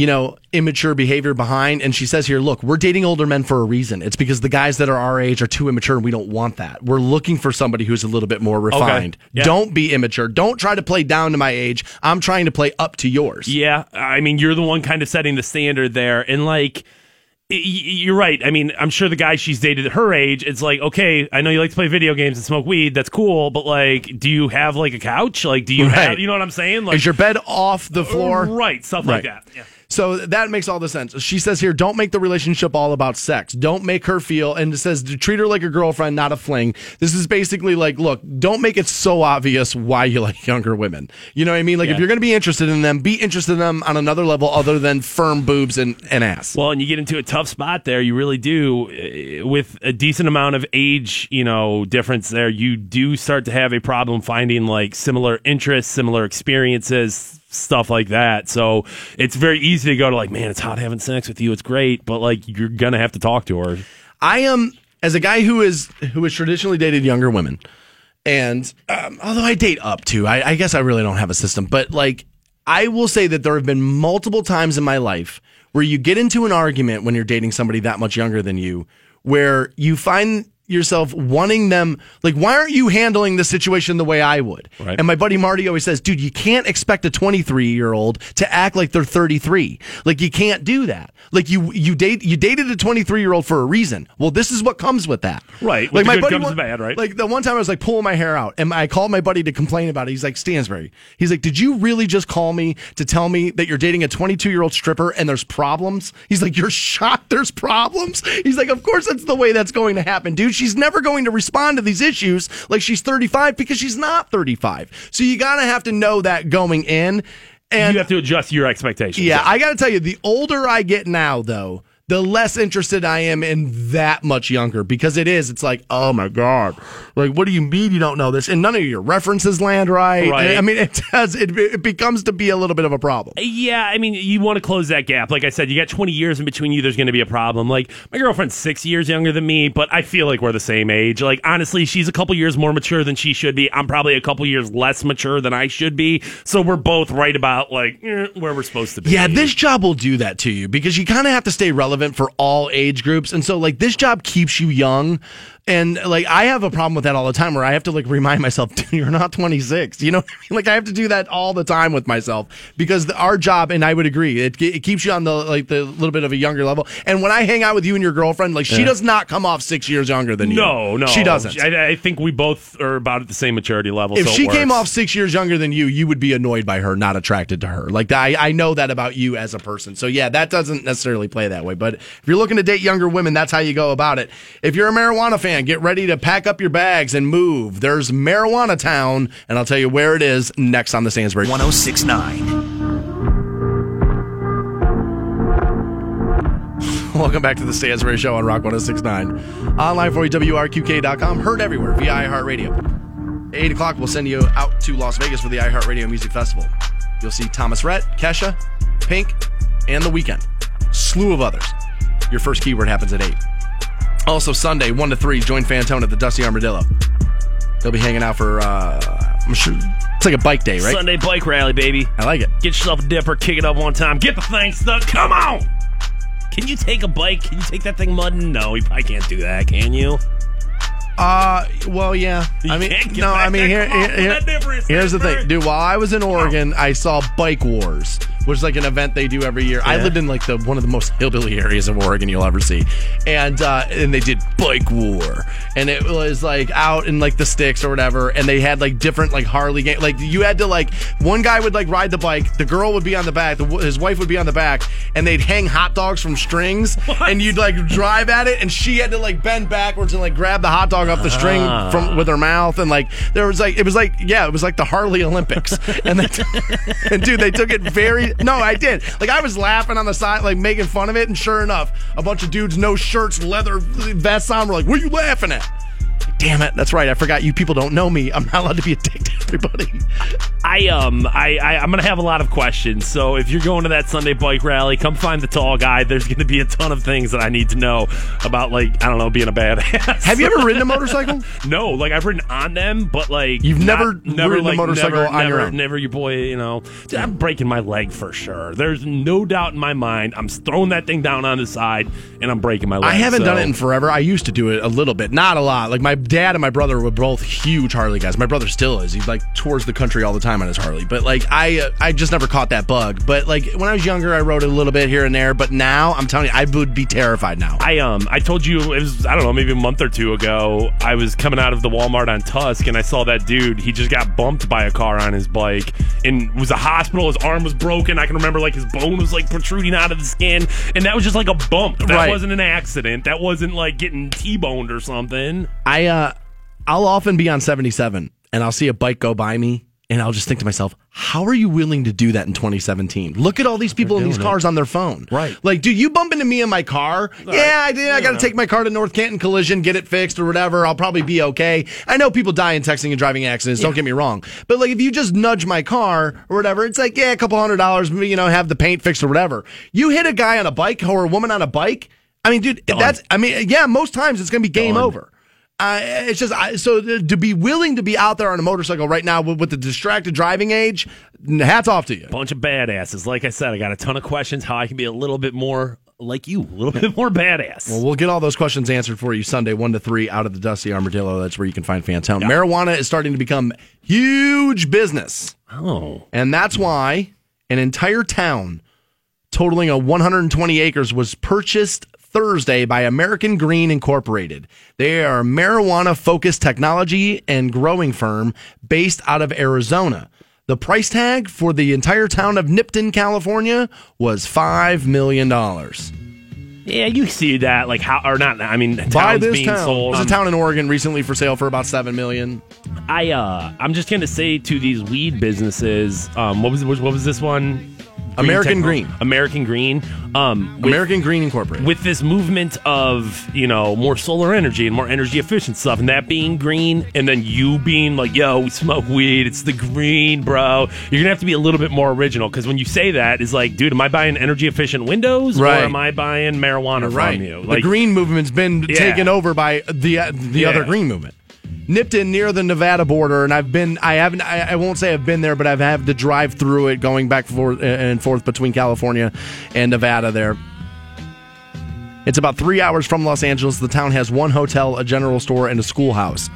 you know, immature behavior behind. And she says here, look, we're dating older men for a reason. It's because the guys that are our age are too immature, and we don't want that. We're looking for somebody who's a little bit more refined. Yeah. Don't be immature. Don't try to play down to my age. I'm trying to play up to yours. Yeah, I mean, you're the one kind of setting the standard there, and like. You're right. I mean, I'm sure the guy she's dated at her age, it's like, okay, I know you like to play video games and smoke weed. That's cool, but like, do you have like a couch? Like, do you Right. have, you know what I'm saying? Like, Is your bed off the floor? right? Stuff like that. Yeah. So that makes all the sense. She says here, don't make the relationship all about sex. Don't make her feel, and it says to treat her like a girlfriend, not a fling. This is basically like, look, don't make it so obvious why you like younger women. You know what I mean? Like, if you're going to be interested in them, be interested in them on another level other than firm boobs and, and ass. Well, and you get into a tough spot there. You really do. Uh, With a decent amount of age, you know, difference there, you do start to have a problem finding like similar interests, similar experiences, stuff like that. So it's very easy to go to like, man, it's hot having sex with you. It's great, but like you're gonna have to talk to her. I am as a guy who is who has traditionally dated younger women, and um, although I date up to, I, I guess I really don't have a system, but like I will say that there have been multiple times in my life where you get into an argument when you're dating somebody that much younger than you, where you find yourself wanting them like why aren't you handling the situation the way I would? Right. and my buddy Marty always says dude you can't expect a 23 year old to act like they're 33 like you can't do that. Like you you date you dated a 23 year old for a reason. Well this is what comes with that. Right. like my buddy comes one- bad, right? like the one time I was like pulling my hair out and I called my buddy to complain about it. He's like Stansbury he's like did you really just call me to tell me that you're dating a 22 year old stripper and there's problems? He's like you're shocked there's problems? He's like of course that's the way that's going to happen dude she's never going to respond to these issues like she's 35 because she's not 35 so you gotta have to know that going in and you have to adjust your expectations. yeah, I got to tell you, the older I get now, though, the less interested I am in that much younger because it is. It's like, oh my god, like what do you mean you don't know this? And none of your references land right. Right. I mean, it does. It, it becomes to be a little bit of a problem. Yeah, I mean, you want to close that gap. Like I said, you got 20 years in between you, there's going to be a problem. Like, my girlfriend's six years younger than me, but I feel like we're the same age. Like, honestly, she's a couple years more mature than she should be. I'm probably a couple years less mature than I should be. So we're both right about, like, eh, where we're supposed to be. Yeah, this job will do that to you because you kind of have to stay relevant for all age groups. And so, like, this job keeps you young. And, like, I have a problem with that all the time where I have to, like, remind myself, "Dude, you're not 26. You know what I mean? Like, I have to do that all the time with myself because the, our job, and I would agree, it, it keeps you on the, like, the little bit of a younger level. And when I hang out with you and your girlfriend, like, she Yeah. does not come off six years younger than you. No, no. She doesn't. I, I think we both are about at the same maturity level. if so she came off six years younger than you, you would be annoyed by her, not attracted to her. Like I, I know that about you as a person. So yeah, that doesn't necessarily play that way. But if you're looking to date younger women, that's how you go about it. If you're a marijuana fan, get ready to pack up your bags and move. There's Marijuana Town, and I'll tell you where it is next on the Stansbury. 1069. Welcome back to the Stansbury Show on Rock 1069. Online for you, WRQK.com. Heard everywhere via iHeartRadio. 8 o'clock, we'll send you out to Las Vegas for the iHeartRadio Music Festival. You'll see Thomas Rhett, Kesha, Pink, and The Weeknd. Slew of others. Your first keyword happens at 8. Also, Sunday, 1 to 3, join Fantone at the Dusty Armadillo. They'll be hanging out for, uh, I'm sure, it's like a bike day, right? Sunday bike rally, baby. I like it. Get yourself a dipper, kick it up one time, get the thing stuck. Come on! Can you take a bike? Can you take that thing mudding? No, you probably can't do that, can you? Uh, well, yeah. You I mean, can't get no, I mean, here, Come here- here's the thing, dude. While I was in Oregon, I saw Bike Wars, which is like an event they do every year. I lived in like the one of the most hillbilly areas of Oregon you'll ever see, and uh, and they did bike war, and it was like out in like the sticks or whatever, and they had like different like Harley game. Like you had to like one guy would like ride the bike, the girl would be on the back, the, his wife would be on the back, and they'd hang hot dogs from strings, and you'd like drive at it, and she had to like bend backwards and like grab the hot dog off the string Ah. from with her mouth, and like there was like it was like yeah, it was like the Harley Olympics, and they, and dude, they took it very no, I did like I was laughing on the side, like making fun of it, and sure enough, a bunch of dudes, no shirts, leather vests on, were like, "What are you laughing at?" Damn it, that's right. I forgot you people don't know me. I'm not allowed to be a dick to everybody. I um I, I I'm gonna have a lot of questions. So if you're going to that Sunday bike rally, come find the tall guy. There's gonna be a ton of things that I need to know about, like I don't know, being a badass. Have you ever ridden a motorcycle? no, like I've ridden on them, but like You've never not- never ridden a motorcycle never, on never, your own? Never, your boy. You know, Dude, I'm breaking my leg for sure. There's no doubt in my mind. I'm throwing that thing down on the side, and I'm breaking my leg. I haven't so- done it in forever. I used to do it a little bit, not a lot. Like my dad and my brother were both huge Harley guys. My brother still is. He's like tours the country all the time on his Harley. But like I, uh, I just never caught that bug. But like when I was younger, I rode a little bit here and there. But now I'm telling you, I would be terrified now. I um I told you it was I don't know maybe a month or two ago I was coming out of the Walmart on Tusk and I saw that dude he just got bumped by a car on his bike and was a hospital his arm was broken I can remember like his bone was like protruding out of the skin and that was just like a bump that Right. wasn't an accident that wasn't like getting T-boned or something I, uh, I'll often be on 77 and I'll see a bike go by me. And I'll just think to myself, how are you willing to do that in 2017? Look at all these people in these doing it. cars on their phone. Right. Like, do you bump into me in my car? yeah, I did. I got to take my car to North Canton Collision, get it fixed or whatever. I'll probably be okay. I know people die in texting and driving accidents. Don't get me wrong. But like, if you just nudge my car or whatever, it's like, yeah, a couple hundred dollars, you know, have the paint fixed or whatever. You hit a guy on a bike or a woman on a bike. I mean, dude, that's, I mean, yeah, most times it's going to be game Done. over. Uh, it's just I, so to be willing to be out there on a motorcycle right now with, with the distracted driving age. Hats off to you. bunch of badasses like I said I got a ton of questions how I can be a little bit more like you a little bit more badass Well, we'll get all those questions answered for you Sunday, one to three, out of the Dusty Armadillo. That's where you can find Fantone. Marijuana is starting to become huge business, oh and that's why an entire town totaling a 120 acres was purchased Thursday by American Green Incorporated. They are a marijuana focused technology and growing firm based out of Arizona. The price tag for the entire town of Nipton, California was $5 million. yeah you see that like how or not I mean Buy towns this being town. sold There's a I'm- town in Oregon recently for sale for about 7 million. I uh I'm just gonna say to these weed businesses, um, what was what was this one? American Techno- Green. American Green. Um, with, American Green Incorporated. with this movement of you know more solar energy and more energy efficient stuff, and that being green, and then you being like, "Yo, we smoke weed. It's the green, bro." You're gonna have to be a little bit more original because when you say that, it's like, dude, am I buying energy efficient windows Right. or am I buying marijuana right. from you? the green movement's been Yeah. taken over by the uh, the Yeah. other green movement. Nipton near the Nevada border, and I've been I haven't I, I won't say I've been there, but I've had to drive through it, going back forth and forth between California and Nevada. There, it's about three hours from Los Angeles. The town has one hotel, a general store, and a schoolhouse.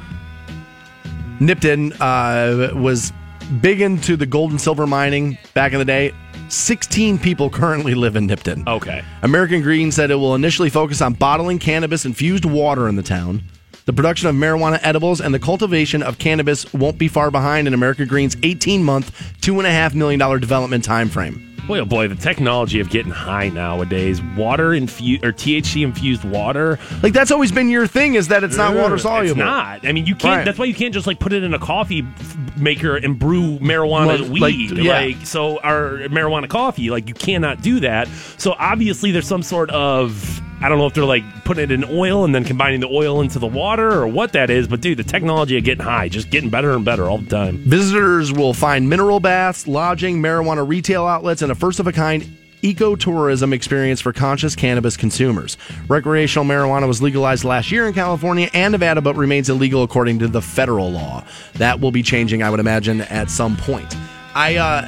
Nipton uh, was big into the gold and silver mining back in the day. 16 people currently live in Nipton. Okay. American Green said it will initially focus on bottling cannabis infused water in the town. The production of marijuana edibles and the cultivation of cannabis won't be far behind in America Green's 18 month, $2.5 million development timeframe. Boy, oh boy, the technology of getting high nowadays. Water infused or THC infused water. Like, that's always been your thing, is that it's not water soluble. It's not. I mean, you can't. Right. That's why you can't just like put it in a coffee maker and brew marijuana like, weed. yeah. Like so, our marijuana coffee. Like you cannot do that. So obviously, there's some sort of. I don't know if they're like putting it in oil and then combining the oil into the water or what that is, but dude, the technology of getting high just getting better and better all the time. Visitors will find mineral baths, lodging, marijuana retail outlets, and a first of a kind ecotourism experience for conscious cannabis consumers. Recreational marijuana was legalized last year in California and Nevada, but remains illegal according to the federal law. That will be changing, I would imagine, at some point. I uh,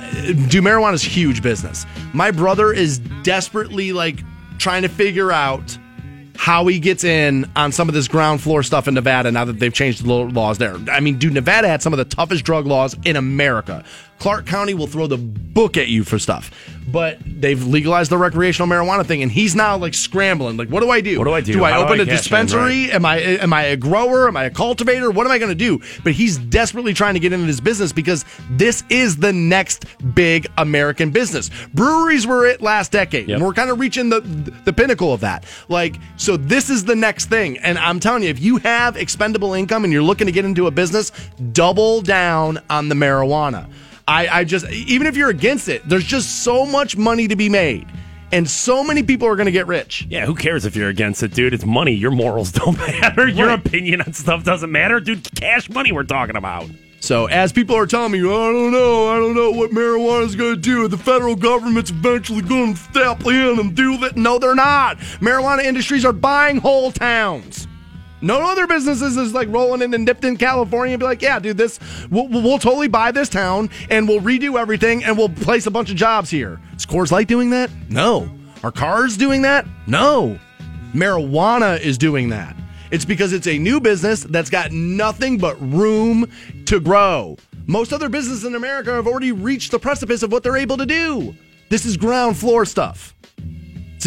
do marijuana is huge business. My brother is desperately like trying to figure out how he gets in on some of this ground floor stuff in Nevada now that they've changed the laws there. I mean, dude, Nevada had some of the toughest drug laws in America. Clark County will throw the book at you for stuff. But they've legalized the recreational marijuana thing, and he's now like scrambling. Like, what do I do? What do I do? Do I How do open I a in, dispensary? Am I am I a grower? Am I a cultivator? What am I going to do? But he's desperately trying to get into this business because this is the next big American business. Breweries were it last decade, and we're kind of reaching the the pinnacle of that. Like, so this is the next thing. And I'm telling you, if you have expendable income and you're looking to get into a business, double down on the marijuana. I, I just even if you're against it, there's just so much money to be made. And so many people are going to get rich. Yeah, who cares if you're against it, dude? It's money. Your morals don't matter. Your opinion on stuff doesn't matter, dude. Cash money we're talking about. So as people are telling me, I don't know, I don't know what marijuana is going to do. The federal government's eventually going to step in and do that. No, they're not. Marijuana industries are buying whole towns. No other businesses is like rolling in and dipped in California and be like, yeah, dude, this we'll, we'll totally buy this town and we'll redo everything and we'll place a bunch of jobs here. Is Coors Light doing that? No. Are cars doing that? No. Marijuana is doing that. It's because it's a new business that's got nothing but room to grow. Most other businesses in America have already reached the precipice of what they're able to do. This is ground floor stuff.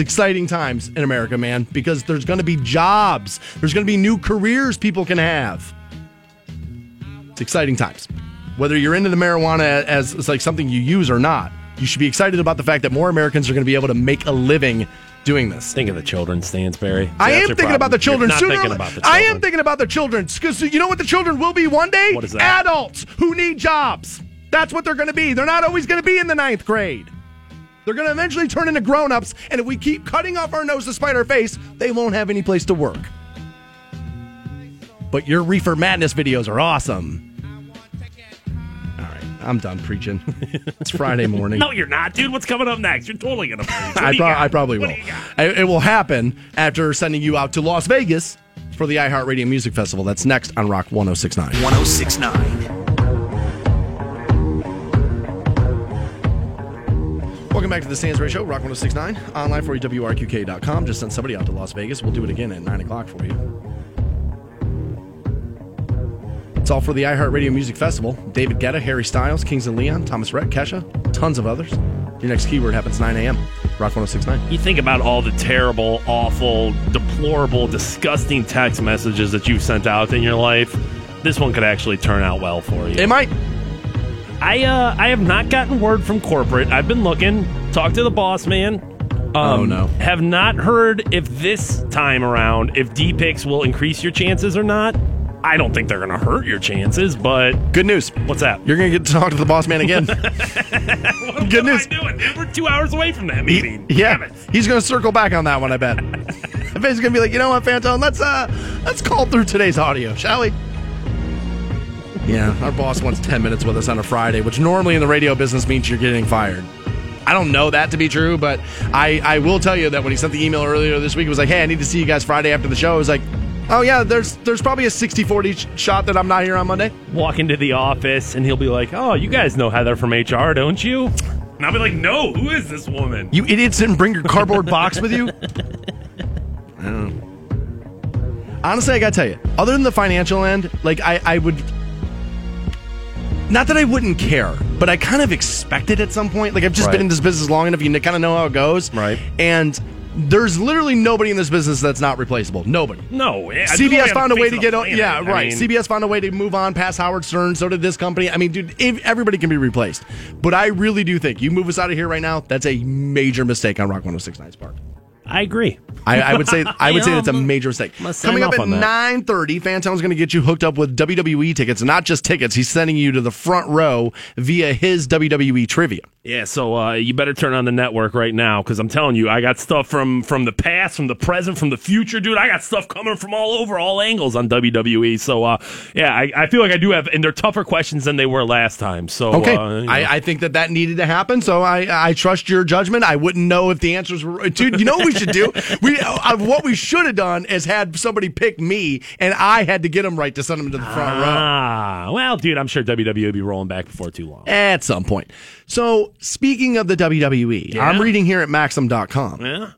Exciting times in America, man, because there's going to be jobs. There's going to be new careers people can have. It's exciting times. Whether you're into the marijuana as, as like something you use or not, you should be excited about the fact that more Americans are going to be able to make a living doing this. Think of the children, Stansbury. I am thinking about the children. Sooner thinking about the I am thinking about the children because you know what the children will be one day? What is that? Adults who need jobs. That's what they're going to be. They're not always going to be in the ninth grade. They're going to eventually turn into grown-ups, and if we keep cutting off our nose to spite our face, they won't have any place to work. But your reefer madness videos are awesome. All right, I'm done preaching. it's Friday morning. No, you're not, dude. What's coming up next? You're totally gonna. Play. I, pro- I probably will. I, it will happen after sending you out to Las Vegas for the iHeartRadio Music Festival. That's next on Rock 1069. 1069. Welcome back to the Stansbury Show, Rock 1069. Online for you, WRQK.com. Just sent somebody out to Las Vegas. We'll do it again at 9 o'clock for you. It's all for the iHeartRadio Music Festival. David Guetta, Harry Styles, Kings and Leon, Thomas Rhett, Kesha, tons of others. Your next keyword happens 9 a.m. Rock 1069. You think about all the terrible, awful, deplorable, disgusting text messages that you've sent out in your life. This one could actually turn out well for you. It might. I uh, I have not gotten word from corporate. I've been looking, talked to the boss man. Um, Oh, no. Have not heard if this time around if D picks will increase your chances or not. I don't think they're going to hurt your chances, but Good news. what's that? You're going to get to talk to the boss man again. what, Good what news. I doing? We're two hours away from that meeting. Yeah, he's going to circle back on that one. I bet. I bet he's going to be like, you know what, Fantone, let's uh, let's call through today's audio, shall we? Yeah, our boss wants ten minutes with us on a Friday, which normally in the radio business means you're getting fired. I don't know that to be true, but I, I will tell you that when he sent the email earlier this week, it was like, hey, I need to see you guys Friday after the show. I was like, oh yeah, there's there's probably a 60-40 sh- shot that I'm not here on Monday. Walk into the office and he'll be like, "Oh, you guys know Heather from HR, don't you?" And I'll be like, "No, who is this woman?" You idiots didn't bring your cardboard box with you? I don't know. Honestly, I gotta tell you, other than the financial end, like I, I would not that I wouldn't care, but I kind of expect it at some point. Like I've just Right. been in this business long enough, you kind of know how it goes. Right. And there's literally nobody in this business that's not replaceable. Nobody. No, CBS found a way to get on. Yeah, I right. mean- CBS found a way to move on past Howard Stern. So did this company. I mean, dude, if everybody can be replaced. But I really do think you move us out of here right now. That's a major mistake on Rock 1069's part. I agree. I, I would say I would say that's a major mistake. I'm gonna sign Coming up at nine thirty, Fantone's going to get you hooked up with WWE tickets, not just tickets. He's sending you to the front row via his WWE trivia. Yeah, so uh, you better turn on the network right now because I'm telling you, I got stuff from from the past, from the present, from the future, dude. I got stuff coming from all over, all angles on WWE. So uh, yeah, I, I feel like I do have, and they're tougher questions than they were last time. So Okay, uh, you know. I, I think that that needed to happen. So I I trust your judgment. I wouldn't know if the answers were. Dude, you know what we should do? We uh, what we should have done is had somebody pick me, and I had to get them right to send them to the front row. ah, well, dude, I'm sure WWE will be rolling back before too long. At some point. So, speaking of the WWE, Yeah? I'm reading here at Maxim.com. Yeah.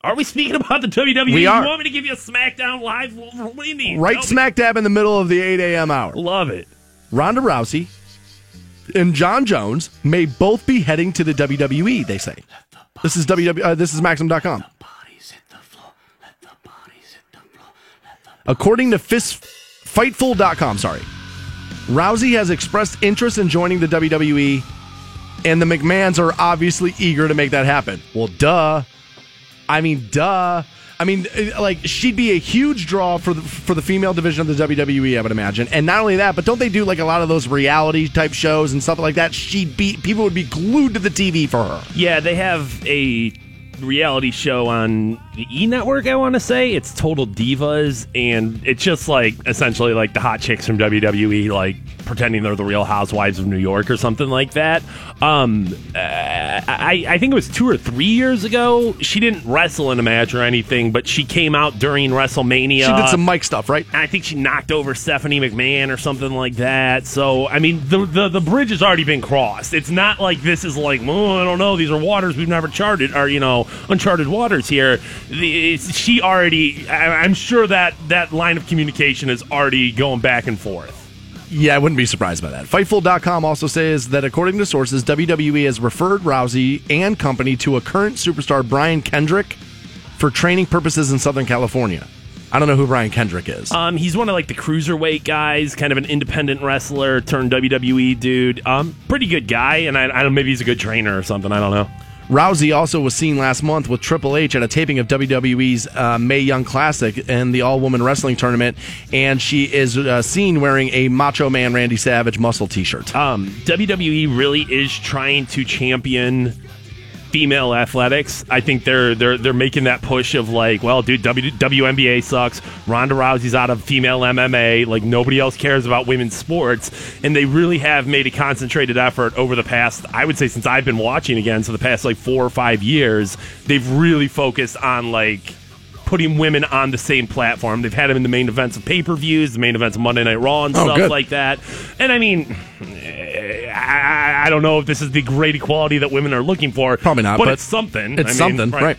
Are we speaking about the WWE? We are. You want me to give you a SmackDown live? What do you mean? Right Tell me. smack dab in the middle of the 8 a.m. hour. Love it. Ronda Rousey and Jon Jones may both be heading to the WWE. They say. This is WWE. Uh, this is Maxim.com. According to Fist, Fightful.com, sorry, Rousey has expressed interest in joining the WWE, and the McMahons are obviously eager to make that happen. Well, duh. I mean, duh. I mean, uh, like she'd be a huge draw for the for the female division of the WWE, I would imagine. And not only that, but don't they do like a lot of those reality type shows and stuff like that? She'd be people would be glued to the TV for her. Yeah, they have a reality show on the E Network. I want to say it's Total Divas, and it's just like essentially like the hot chicks from WWE, like pretending they're the Real Housewives of New York or something like that. Um, uh, I I think it was two or three years ago. She didn't wrestle in a match or anything, but she came out during WrestleMania. She did some mic stuff, right? And I think she knocked over Stephanie McMahon or something like that. So I mean, the the, the bridge has already been crossed. It's not like this is like, oh, I don't know, these are waters we've never charted, or you know, uncharted waters here. It's- she already, I, I'm sure that that line of communication is already going back and forth. Yeah, I wouldn't be surprised by that. Fightful.com also says that according to sources, WWE has referred Rousey and company to a current superstar, Brian Kendrick, for training purposes in Southern California. I don't know who Brian Kendrick is. Um, he's one of like the cruiserweight guys, kind of an independent wrestler turned WWE dude. Um, pretty good guy, and I, I don't. Maybe he's a good trainer or something. I don't know. Rousey also was seen last month with Triple H at a taping of WWE's uh, Mae Young Classic and the all woman wrestling tournament, and she is uh, seen wearing a Macho Man Randy Savage muscle t shirt. Um, WWE really is trying to champion female athletics. I think they're they're they're making that push of like, well, dude, w, WNBA sucks. Ronda Rousey's out of female MMA. Like nobody else cares about women's sports, and they really have made a concentrated effort over the past. I would say since I've been watching again, so the past like four or five years, they've really focused on like putting women on the same platform. They've had them in the main events of pay per views, the main events of Monday Night Raw, and Oh, stuff good. like that. And I mean, I, I don't know if this is the great equality that women are looking for. Probably not, but, but it's something. It's I mean, something, right.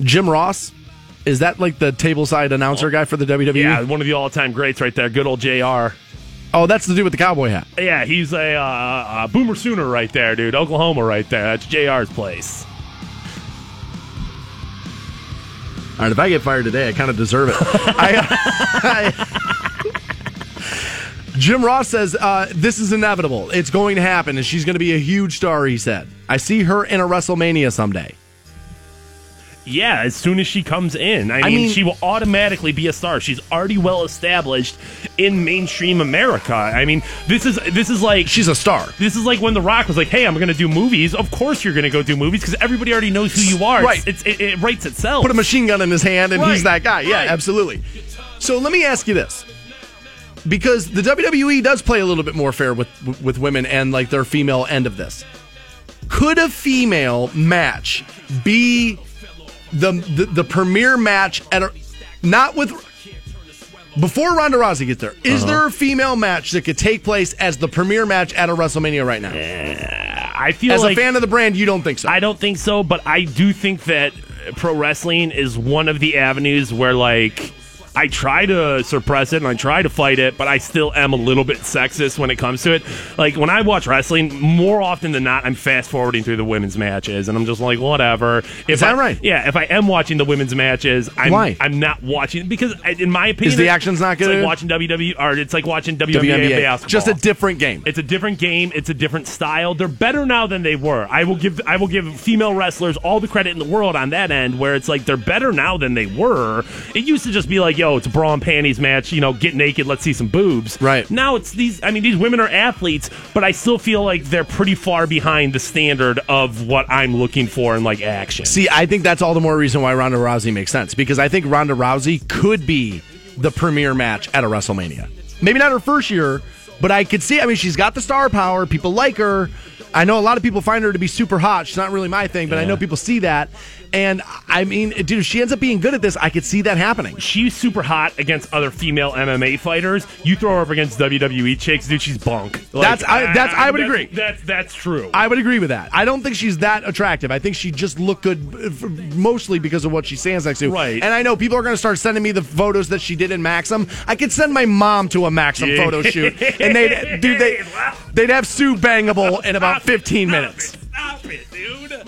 Jim Ross, is that like the tableside announcer guy for the WWE? Yeah, one of the all-time greats right there. Good old Jr. Oh, that's the dude with the cowboy hat. Yeah, he's a, uh, a boomer sooner right there, dude. Oklahoma right there. That's Jr's place. All right, if I get fired today, I kind of deserve it. I, I- Jim Ross says uh, this is inevitable. It's going to happen, and she's going to be a huge star. He said, "I see her in a WrestleMania someday." Yeah, as soon as she comes in, I, I mean, mean- she will automatically be a star. She's already well established in mainstream America. I mean, this is this is like she's a star. This is like when The Rock was like, "Hey, I'm going to do movies." Of course, you're going to go do movies because everybody already knows who you are. Right. It's, it, it writes itself. Put a machine gun in his hand, and he's Right, that guy. Yeah, right. absolutely. So let me ask you this. Because the WWE does play a little bit more fair with with women and like their female end of this. Could a female match be the the, the premier match at a not with before Ronda Rousey gets there? Is Uh-huh. there a female match that could take place as the premier match at a WrestleMania right now? I feel as like a fan of the brand, you don't think so? I don't think so, but I do think that pro wrestling is one of the avenues where like I try to suppress it and I try to fight it, but I still am a little bit sexist when it comes to it. Like when I watch wrestling, more often than not, I'm fast forwarding through the women's matches, and I'm just like, whatever. If Is that I- right? Yeah. If I am watching the women's matches, I'm, Why? I'm not watching because, I- in my opinion, Is the action's not It's good? like watching WWE, or it's like watching WNBA, WNBA. basketball. Just a different game. It's a different game. It's a different style. They're better now than they were. I will give I will give female wrestlers all the credit in the world on that end, where it's like they're better now than they were. It used to just be like, yo, it's a bra and panties match. You know, get naked, let's see some boobs. Right. Now it's these. I mean, these women are athletes, but I still feel like they're pretty far behind the standard of what I'm looking for in like action. See, I think that's all the more reason why Ronda Rousey makes sense because I think Ronda Rousey could be the premier match at a WrestleMania. Maybe not her first year, but I could see. I mean, she's got the star power. People like her. I know a lot of people find her to be super hot. She's not really my thing, but I know people see that. And I mean, dude, if she ends up being good at this, I could see that happening. She's super hot against other female MMA fighters. You throw her up against WWE chicks, dude, she's bunk. That's- I- that's- I would that's- agree. That's that's true. I would agree with that. I don't think she's that attractive. I think she just looked good, mostly because of what she stands next to. Right. And I know people are going to start sending me the photos that she did in Maxim. I could send my mom to a Maxim Yeah. photo shoot, and they, dude, they, they'd have Sue bangable in about 15 minutes. Stop it, dude.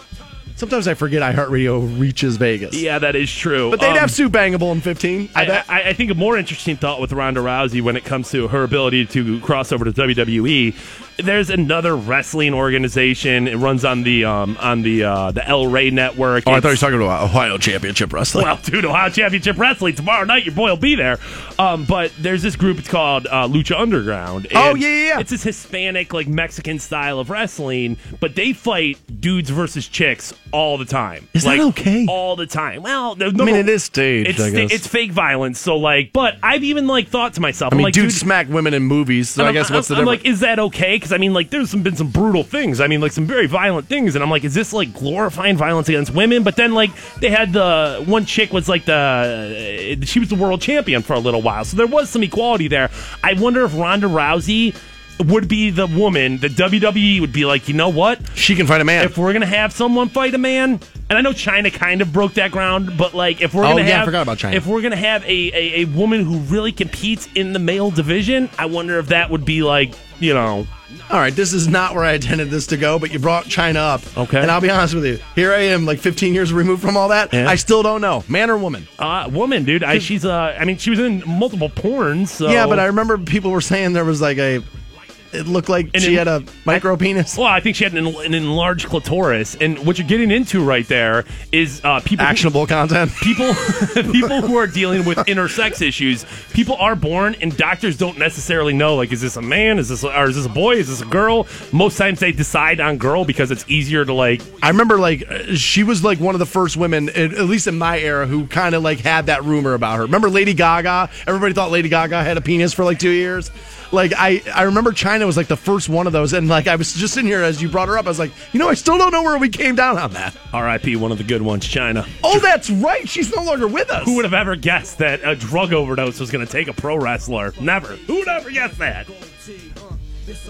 Sometimes I forget iHeartRadio reaches Vegas. Yeah, that is true. But they'd Um, have Sue bangable in 15. I, I, bet. I, I think a more interesting thought with Ronda Rousey when it comes to her ability to cross over to WWE. There's another wrestling organization. It runs on the um, on the uh, the El Rey network. oh, I thought you were talking about Ohio Championship Wrestling. Well, dude, Ohio Championship Wrestling tomorrow night. Your boy will be there. Um, but there's this group. It's called uh, Lucha Underground. Oh, yeah, yeah, yeah. It's this Hispanic, like Mexican style of wrestling, but they fight dudes versus chicks all the time. Is that like, okay? All the time. Well, I I mean, it is staged, It's I sta- guess. it's fake violence. So like, but I've even like thought to myself, I I'm mean, like, dudes dude, smack women in movies, so I I'm- guess what's the I'm, I'm difference? like, is that okay? Because I mean, like, there's some, been some brutal things. I mean, like some very violent things, and I'm like, is this like glorifying violence against women? But then, like, they had the one chick was like the uh, she was the world champion for a little while, so there was some equality there. I wonder if Ronda Rousey would be the woman that WWE would be like, you know what? she can fight a man. If we're gonna have someone fight a man, and I know Chyna kind of broke that ground, but like if we're Oh, gonna yeah, I have, forgot about Chyna. if we're gonna have a, a, a woman who really competes in the male division, I wonder if that would be like you know All right, this is not where I intended this to go, but you brought Chyna up. Okay. And I'll be honest with you. Here I am, like 15 years removed from all that. Yeah. I still don't know. Man or woman? uh, woman, dude. I, she's uh, I mean, she was in multiple porns. So. Yeah, but I remember people were saying there was like a. It looked like And she it- had a micro penis. Well, I think she had an, an enlarged clitoris, and what you're getting into right there is uh, people who- Actionable content. people people who are dealing with intersex issues people are born and doctors don't necessarily know like is this a man is this or is this a boy is this a girl most times they decide on girl because it's easier to like I remember like uh, she was like one of the first women, at at least in my era, who kind of like had that rumor about her. Remember Lady Gaga? Everybody thought Lady Gaga had a penis for like two years. Like I, I remember Chyna was like the first one of those, and like I was just in here as you brought her up. I was like, you know, I still don't know where we came down on that. rip one of the good ones Chyna Oh, that's right. She's no longer with us. who would have ever guessed that a drug overdose was going to take a pro wrestler never who would ever guess that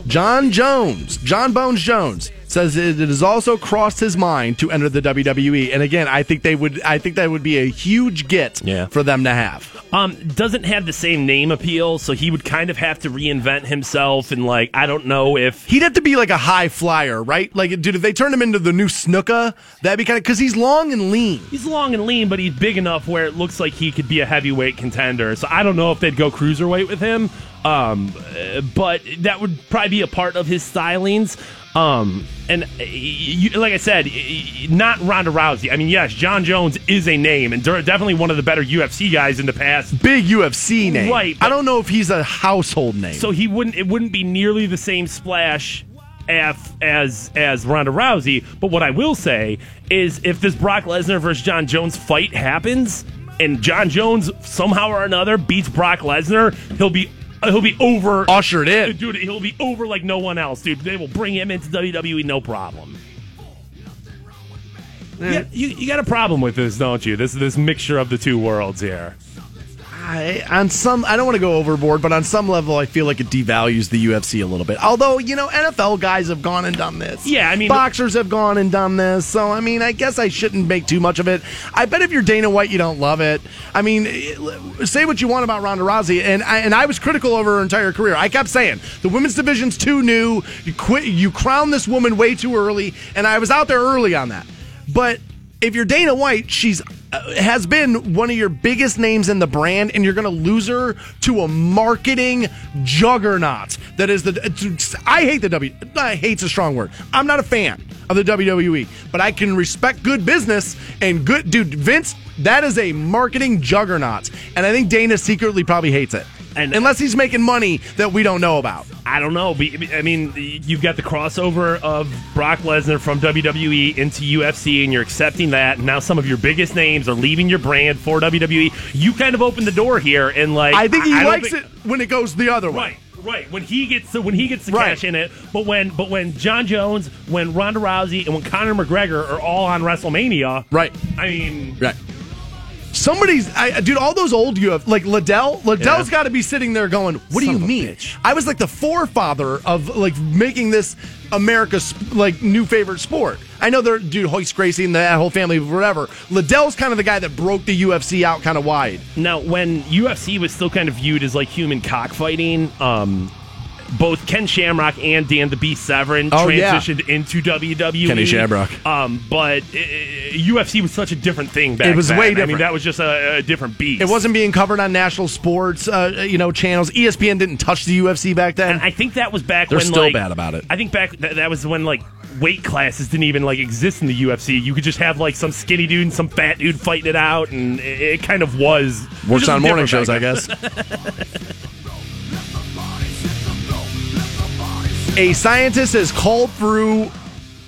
Jon Jones, Jon Bones Jones, says it it has also crossed his mind to enter the WWE. And again, I think they would. I think that would be a huge get Yeah. for them to have. um doesn't have the same name appeal so he would kind of have to reinvent himself and like i don't know if He'd have to be like a high flyer, right? Like, dude, if they turned him into the new Snuka, that'd be kind of because he's long and lean. He's long and lean, but he's big enough where it looks like he could be a heavyweight contender. So I don't know if they'd go cruiserweight with him, um, but that would probably be a part of his stylings. Um, and uh, you, like I said, not Ronda Rousey. I mean, yes, Jon Jones is a name and definitely one of the better UFC guys in the past. Big UFC name, Right, I don't know if he's a household name. So he wouldn't. It wouldn't be nearly the same splash af- as as Ronda Rousey. But what I will say is, if this Brock Lesnar versus Jon Jones fight happens, and Jon Jones somehow or another beats Brock Lesnar, he'll be. Uh, he'll be over, ushered in. dude. He'll be over like no one else, dude. They will bring him into WWE, no problem. Yeah, you, you got a problem with this, don't you? This this mixture of the two worlds here. I, on some, I don't want to go overboard, but on some level, I feel like it devalues the UFC a little bit. Although, you know, NFL guys have gone and done this. Yeah, I mean- boxers have gone and done this. So, I mean, I guess I shouldn't make too much of it. I bet if you're Dana White, you don't love it. I mean, eh, say what you want about Ronda Rousey, and I, and I was critical over her entire career. I kept saying the women's division's too new. You quit. You crown this woman way too early, and I was out there early on that. But if you're Dana White, she's Uh, has been one of your biggest names in the brand, and you're going to lose her to a marketing juggernaut that is the. Uh, I hate the W. I hate's a strong word. I'm not a fan of the WWE, but I can respect good business and good dude. Vince, that is a marketing juggernaut, and I think Dana secretly probably hates it. And- unless he's making money that we don't know about. I don't know. I mean, you've got the crossover of Brock Lesnar from WWE into UFC, and you're accepting that. And now some of your biggest names are leaving your brand for WWE. You kind of opened the door here, and like I think he don't likes think- it when it goes the other way. Right, Right when he gets the, when he gets the Right. cash in it, but when but when Jon Jones, when Ronda Rousey, and when Conor McGregor are all on WrestleMania, Right. I mean, Right. Somebody's, I, dude. All those old UFC, like Liddell. Liddell's Yeah. got to be sitting there going, "What do you mean?" bitch. I was like the forefather of like making this America's like new favorite sport. I know they're dude Royce Gracie and that whole family, whatever. Liddell's kind of the guy that broke the UFC out kind of wide. Now, when UFC was still kind of viewed as like human cockfighting, um, both Ken Shamrock and Dan the Beast Severn Oh, yeah. transitioned into WWE. Kenny Shamrock. Um, but uh, UFC was such a different thing back It was then. way I mean, that was just a, a different beast. It wasn't being covered on national sports, uh, you know, channels. ESPN didn't touch the UFC back then. And I think that was back They're when still like, bad about it. I think back that, that was when like weight classes didn't even like exist in the UFC. You could just have like some skinny dude and some fat dude fighting it out, and it, it kind of was Works on morning shows, I guess. A scientist has called through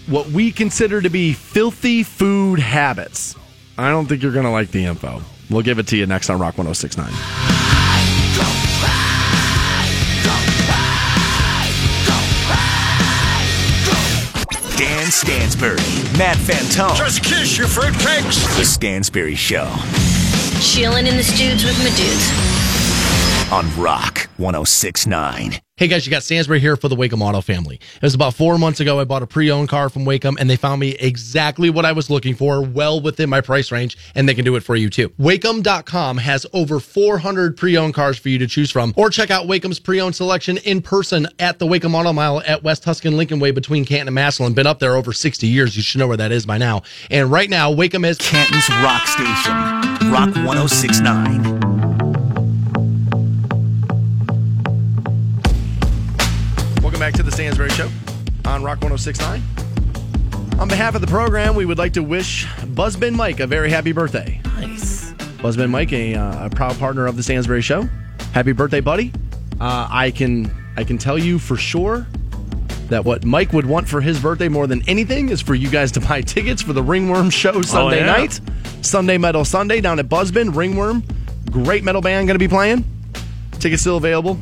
what we consider to be filthy food habits. I don't think you're going to like the info. We'll give it to you next on Rock 1069. Dan Stansbury, Matt Fantone. Just kiss your fruitcakes. The Stansbury Show Chilling in the studs with my dudes. On Rock 1069. Hey guys, you got Stansbury here for the Waikem Auto family. It was about four months ago. I bought a pre-owned car from Waikem, and they found me exactly what I was looking for, well within my price range, and they can do it for you too. Waikem.com has over 400 pre-owned cars for you to choose from, or check out Waikem's pre-owned selection in person at the Waikem Auto Mile at West Tuscan Lincoln Way between Canton and Massillon. Been up there over 60 years. You should know where that is by now. And right now, Waikem is Canton's Rock Station, Rock 1069. Back to the Stansbury Show on Rock 1069. On behalf of the program, we would like to wish Buzzbin Mike a very happy birthday. Nice. Buzzbin Mike, a, uh, a proud partner of the Stansbury Show. Happy birthday, buddy. Uh, I can I can tell you for sure that what Mike would want for his birthday more than anything is for you guys to buy tickets for the Ringworm show Sunday yeah? night. Sunday Metal Sunday down at Buzzbin. Ringworm, great metal band going to be playing. Tickets still available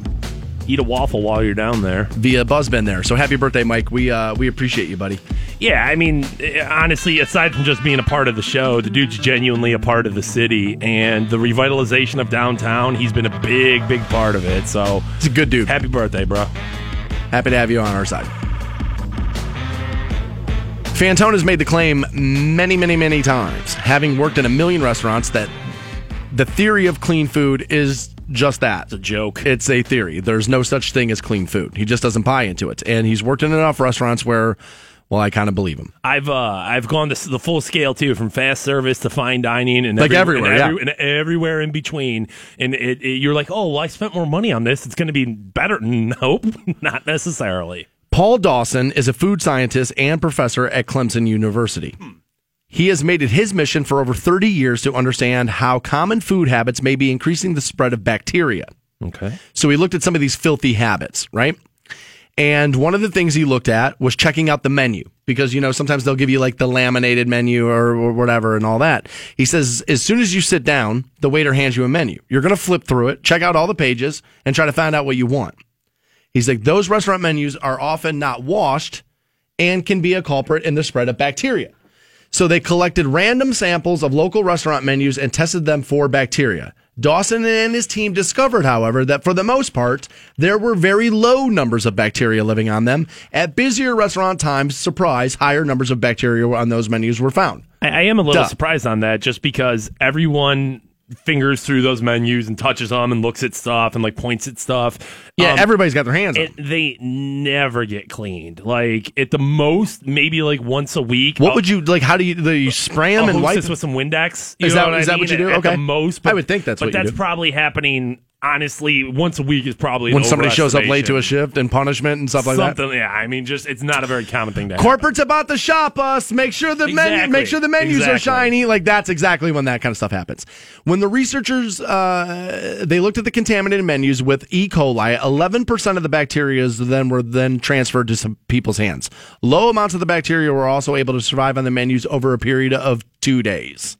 Eat a waffle while you're down there. via Buzzbin there. So happy birthday, Mike. We uh, we appreciate you, buddy. Yeah, I mean, eh, honestly, aside from just being a part of the show, the dude's genuinely a part of the city and the revitalization of downtown. He's been a big, big part of it. So He's a good dude. happy birthday, bro. Happy to have you on our side. Fantone has made the claim many, many, many times, having worked in a million restaurants, that the theory of clean food is just that. It's a joke. It's a theory. There's no such thing as clean food. He just doesn't buy into it. And he's worked in enough restaurants where, well, I kind of believe him. I've uh, I've gone to the full scale too, from fast service to fine dining, and Like every- everywhere, and, yeah. and everywhere in between. And it, it- you're like, oh, well, I spent more money on this. It's going to be better. Nope, not necessarily. Paul Dawson is a food scientist and professor at Clemson University. He has made it his mission for over 30 years to understand how common food habits may be increasing the spread of bacteria. Okay. So he looked at some of these filthy habits, right? And one of the things he looked at was checking out the menu because, you know, sometimes they'll give you like the laminated menu or, or whatever and all that. He says, as soon as you sit down, the waiter hands you a menu. You're going to flip through it, check out all the pages, and try to find out what you want. He's like, those restaurant menus are often not washed and can be a culprit in the spread of bacteria. So they collected random samples of local restaurant menus and tested them for bacteria. Dawson and his team discovered, however, that for the most part, there were very low numbers of bacteria living on them. At busier restaurant times, surprise, higher numbers of bacteria on those menus were found. I, I am a little Duh. surprised on that, just because everyone fingers through those menus and touches them and looks at stuff and like points at stuff. Yeah, Um, everybody's got their hands on it, they never get cleaned. Like at the most, maybe like once a week. What I'll- would you like? How do you, do you spray them and wipe? this with some Windex. You Is that- what is I that what you do? At the Okay. most, I would think that's but what you that's probably happening. Honestly, once a week is probably when somebody shows up late to a shift and punishment and stuff like that. Yeah. I mean, just it's not a very common thing to happen. Corporate's about to shop us. Make sure the menu, make sure the menus are shiny. Like that's exactly when that kind of stuff happens. When the researchers uh, they looked at the contaminated menus with E. coli, eleven percent of the bacteria then were then transferred to some people's hands. Low amounts of the bacteria were also able to survive on the menus over a period of two days.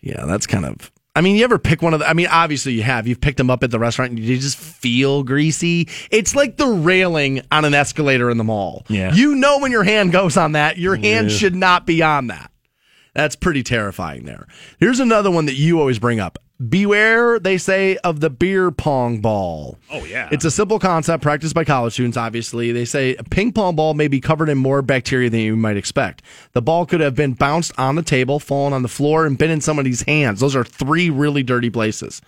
Yeah, that's kind of. I mean, you ever pick one of the, I mean, obviously you have. You've picked them up at the restaurant and you just feel greasy. It's like the railing on an escalator in the mall. Yeah. You know when your hand goes on that, your hand Yeah. should not be on that. That's pretty terrifying there. Here's another one that you always bring up. Beware, they say, of the beer pong ball. Oh, yeah. It's a simple concept practiced by college students, obviously. They say a ping pong ball may be covered in more bacteria than you might expect. The ball could have been bounced on the table, fallen on the floor, and been in somebody's hands. Those are three really dirty places.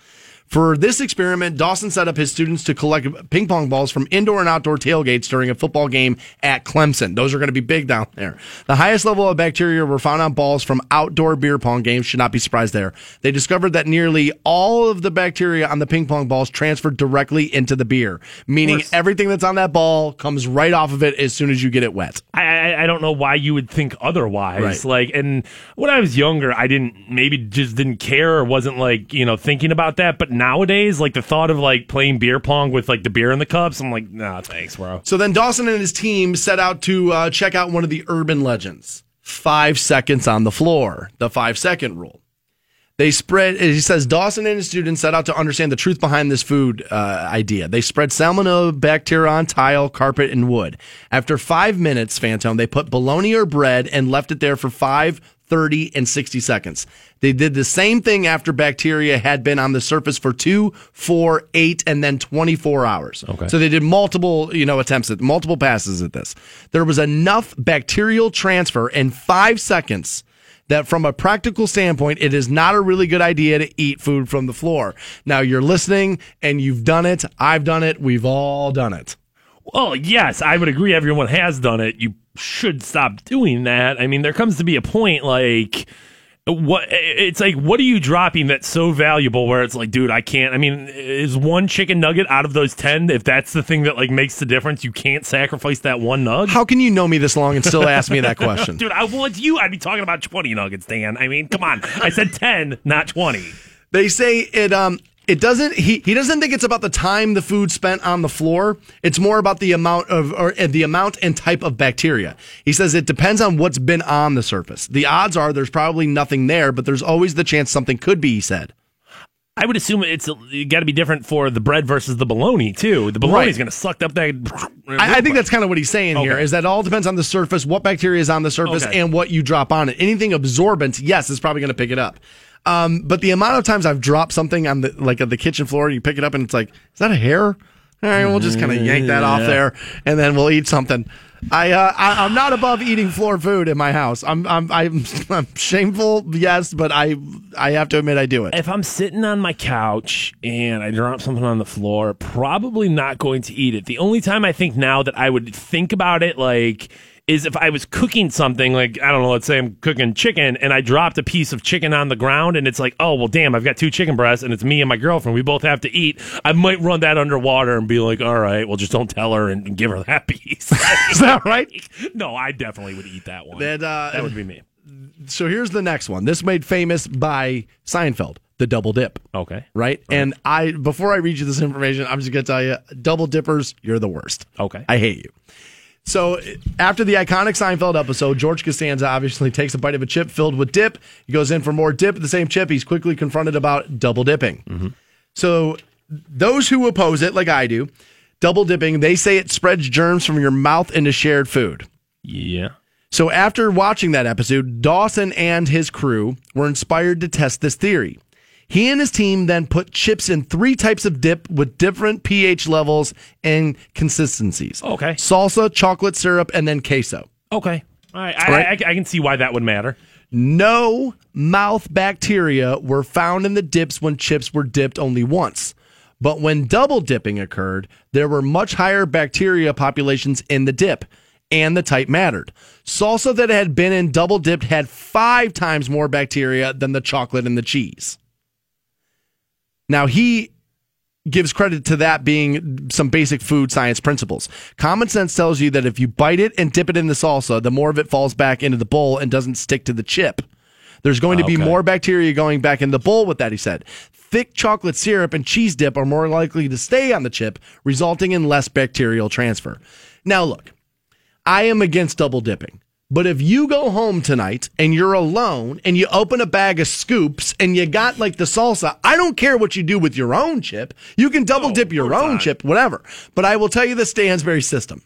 For this experiment, Dawson set up his students to collect ping pong balls from indoor and outdoor tailgates during a football game at Clemson. Those are going to be big down there. The highest level of bacteria were found on balls from outdoor beer pong games. Should not be surprised there. They discovered that nearly all of the bacteria on the ping pong balls transferred directly into the beer, meaning everything that's on that ball comes right off of it as soon as you get it wet. I, I I don't know why you would think otherwise. Right. Like, and when I was younger, I didn't maybe just didn't care or wasn't like you know thinking about that. But nowadays, like the thought of like playing beer pong with like the beer in the cups, I'm like, nah, thanks, bro. So then Dawson and his team set out to uh, check out one of the urban legends five seconds on the floor, the five second rule. They spread, he says, Dawson and his students set out to understand the truth behind this food uh, idea. They spread salmonella bacteria on tile, carpet, and wood. After five minutes, Fantone, they put bologna or bread and left it there for five, 30, and 60 seconds. They did the same thing after bacteria had been on the surface for two, four, eight, and then 24 hours. Okay. So they did multiple, you know, attempts at multiple passes at this. There was enough bacterial transfer in five seconds that from a practical standpoint, it is not a really good idea to eat food from the floor. Now you're listening and you've done it. I've done it. We've all done it. Well, yes, I would agree. Everyone has done it. You should stop doing that. I mean, there comes to be a point like what it's like what are you dropping that's so valuable where it's like dude i can't i mean is one chicken nugget out of those 10 if that's the thing that like makes the difference you can't sacrifice that one nug How can you know me this long and still ask me that question? dude i want you i'd be talking about 20 nuggets dan i mean come on i said 10 not 20 They say it um it doesn't he he doesn't think it's about the time the food spent on the floor. It's more about the amount of or the amount and type of bacteria. He says it depends on what's been on the surface. The odds are there's probably nothing there, but there's always the chance something could be, he said. I would assume it's got to be different for the bread versus the bologna too. The bologna's Right. going to suck up that. I, I think that's kind of what he's saying here Okay. is that it all depends on the surface, what bacteria is on the surface, Okay. and what you drop on it. Anything absorbent, yes, is probably going to pick it up. Um, but the amount of times I've dropped something on the like at the kitchen floor, you pick it up and it's like, is that a hair? All right, we'll just kind of yank that off Yeah. there, and then we'll eat something. I, uh, I I'm not above eating floor food in my house. I'm I'm I'm, I'm shameful, yes, but I I have to admit I do it. If I'm sitting on my couch and I drop something on the floor, probably not going to eat it. The only time I think now that I would think about it, like, is if I was cooking something, like, I don't know, let's say I'm cooking chicken and I dropped a piece of chicken on the ground and it's like, oh, well, damn, I've got two chicken breasts and it's me and my girlfriend. We both have to eat. I might run that underwater and be like, all right, well, just don't tell her and, give her that piece. Is that right? no, I definitely would eat that one. That, uh, that would be me. so here's the next one. This made famous by Seinfeld, the double dip. Okay. Right? And I before I read you this information, I'm just gonna tell you, double dippers, you're the worst. Okay. I hate you. So after the iconic Seinfeld episode, George Costanza obviously takes a bite of a chip filled with dip. He goes in for more dip at the same chip. He's quickly confronted about double dipping. Mm-hmm. So those who oppose it, like I do, double dipping, they say it spreads germs from your mouth into shared food. Yeah. So after watching that episode, Dawson and his crew were inspired to test this theory. He and his team then put chips in three types of dip with different pH levels and consistencies. Okay. Salsa, chocolate syrup, and then queso. Okay. All right. I, Right. I, I can see why that would matter. No mouth bacteria were found in the dips when chips were dipped only once. But when double dipping occurred, there were much higher bacteria populations in the dip, and the type mattered. Salsa that had been in double dipped had five times more bacteria than the chocolate and the cheese. Now, he gives credit to that being some basic food science principles. Common sense tells you that if you bite it and dip it in the salsa, the more of it falls back into the bowl and doesn't stick to the chip. There's going to be Okay. more bacteria going back in the bowl with that, he said. Thick chocolate syrup and cheese dip are more likely to stay on the chip, resulting in less bacterial transfer. Now, look, I am against double dipping But if you go home tonight and you're alone and you open a bag of scoops and you got like the salsa, I don't care what you do with your own chip. You can double dip your own chip, whatever. But I will tell you the Stansbury system.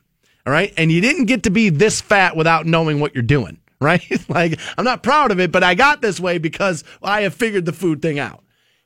All right. And you didn't get to be this fat without knowing what you're doing. Right. like I'm not proud of it, but I got this way because I have figured the food thing out.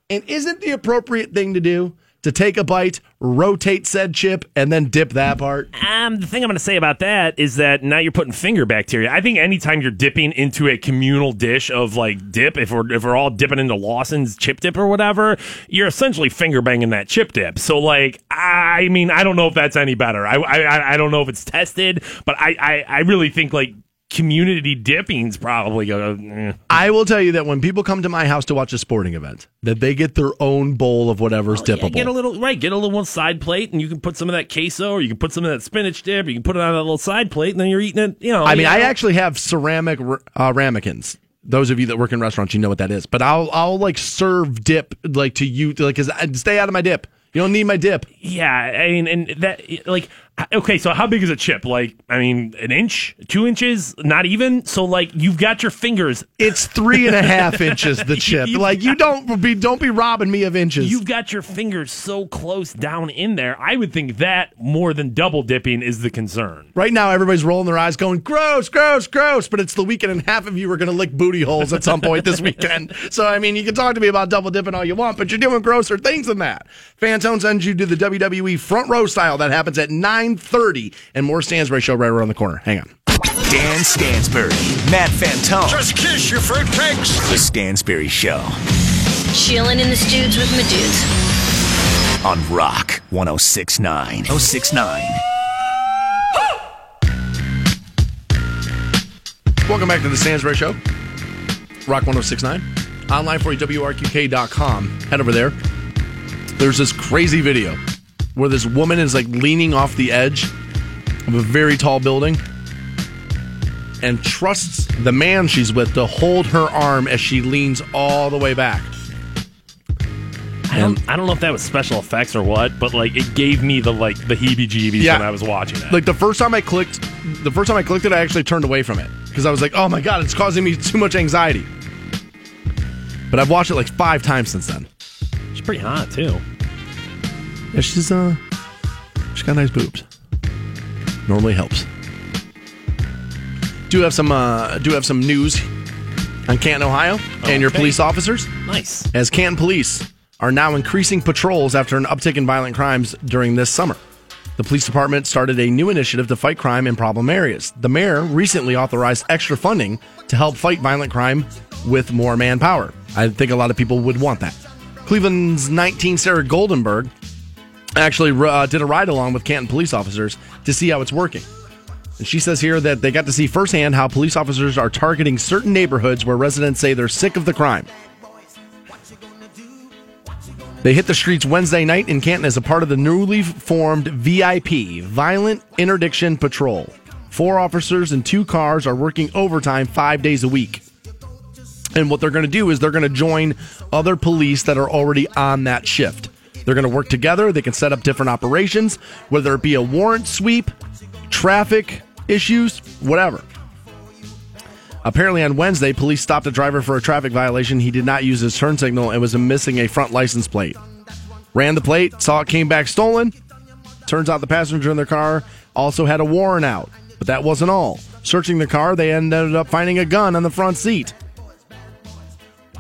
And isn't the appropriate thing to do to take a bite, rotate said chip, and then dip that part? Um, the thing I'm going to say about that is that now you're putting finger bacteria. I think anytime you're dipping into a communal dish of like dip, if we're if we're all dipping into Lawson's chip dip or whatever, you're essentially finger banging that chip dip. So like, I mean, I don't know if that's any better. I I, I don't know if it's tested, but I I, I really think like community dipping's probably gonna. Eh. I will tell you that when people come to my house to watch a sporting event, that they get their own bowl of whatever's Oh, Yeah, dippable. get a little right. Get a little side plate, and you can put some of that queso, or you can put some of that spinach dip. Or you can put it on that little side plate, and then you're eating it. You know. I mean, you I actually have ceramic uh, ramekins. Those of you that work in restaurants, you know what that is. But I'll I'll like serve dip like to you like cause I- stay out of my dip. You don't need my dip. Yeah, I mean, and that like Uh, okay. So how big is a chip? Like, I mean, an inch, two inches, not even. So like, you've got your fingers. It's three and a half inches the chip. You've like you don't be don't be robbing me of inches. You've got your fingers so close down in there. I would think that more than double dipping is the concern. Right now, everybody's rolling their eyes, going gross, gross, gross. But it's the weekend, and half of you are going to lick booty holes at some point this weekend. So I mean, you can talk to me about double dipping all you want, but you're doing grosser things than that. Fantone sends you to the WWE front row style that happens at 9:30, and more Stansbury show right around the corner. Hang on. Dan Stansbury, Matt Fantone. Just kiss your fruitcakes. The Stansbury Show Chilling in the studs with my dudes. on Rock 1069. 069. Welcome back to the Stansbury Show. Rock 1069. Online for you, WRQK.com. Head over there. There's this crazy video where this woman is like leaning off the edge of a very tall building and trusts the man she's with to hold her arm as she leans all the way back. I don't, I don't know if that was special effects or what, but like it gave me the like the heebie-jeebies Yeah. when I was watching it. Like the first time I clicked, the first time I clicked it, I actually turned away from it because I was like, "Oh my god, it's causing me too much anxiety." But I've watched it like five times since then. She's pretty hot too. Yeah, she's uh, she's got nice boobs. Normally helps. Do have some uh, do have some news on Canton, Ohio, and your police officers. Nice. As Canton police are now increasing patrols after an uptick in violent crimes during this summer. The police department started a new initiative to fight crime in problem areas. The mayor recently authorized extra funding to help fight violent crime with more manpower. I think a lot of people would want that. Cleveland's 19 Sarah Goldenberg actually uh, did a ride along with Canton police officers to see how it's working. And she says here that they got to see firsthand how police officers are targeting certain neighborhoods where residents say they're sick of the crime. They hit the streets Wednesday night in Canton as a part of the newly formed VIP, Violent Interdiction Patrol. Four officers and two cars are working overtime five days a week. And what they're going to do is they're going to join other police that are already on that shift. They're going to work together. They can set up different operations, whether it be a warrant sweep, traffic issues, whatever. Apparently, on Wednesday, police stopped a driver for a traffic violation. He did not use his turn signal and was missing a front license plate. Ran the plate, saw it came back stolen. Turns out the passenger in their car also had a warrant out, but that wasn't all. Searching the car, they ended up finding a gun on the front seat.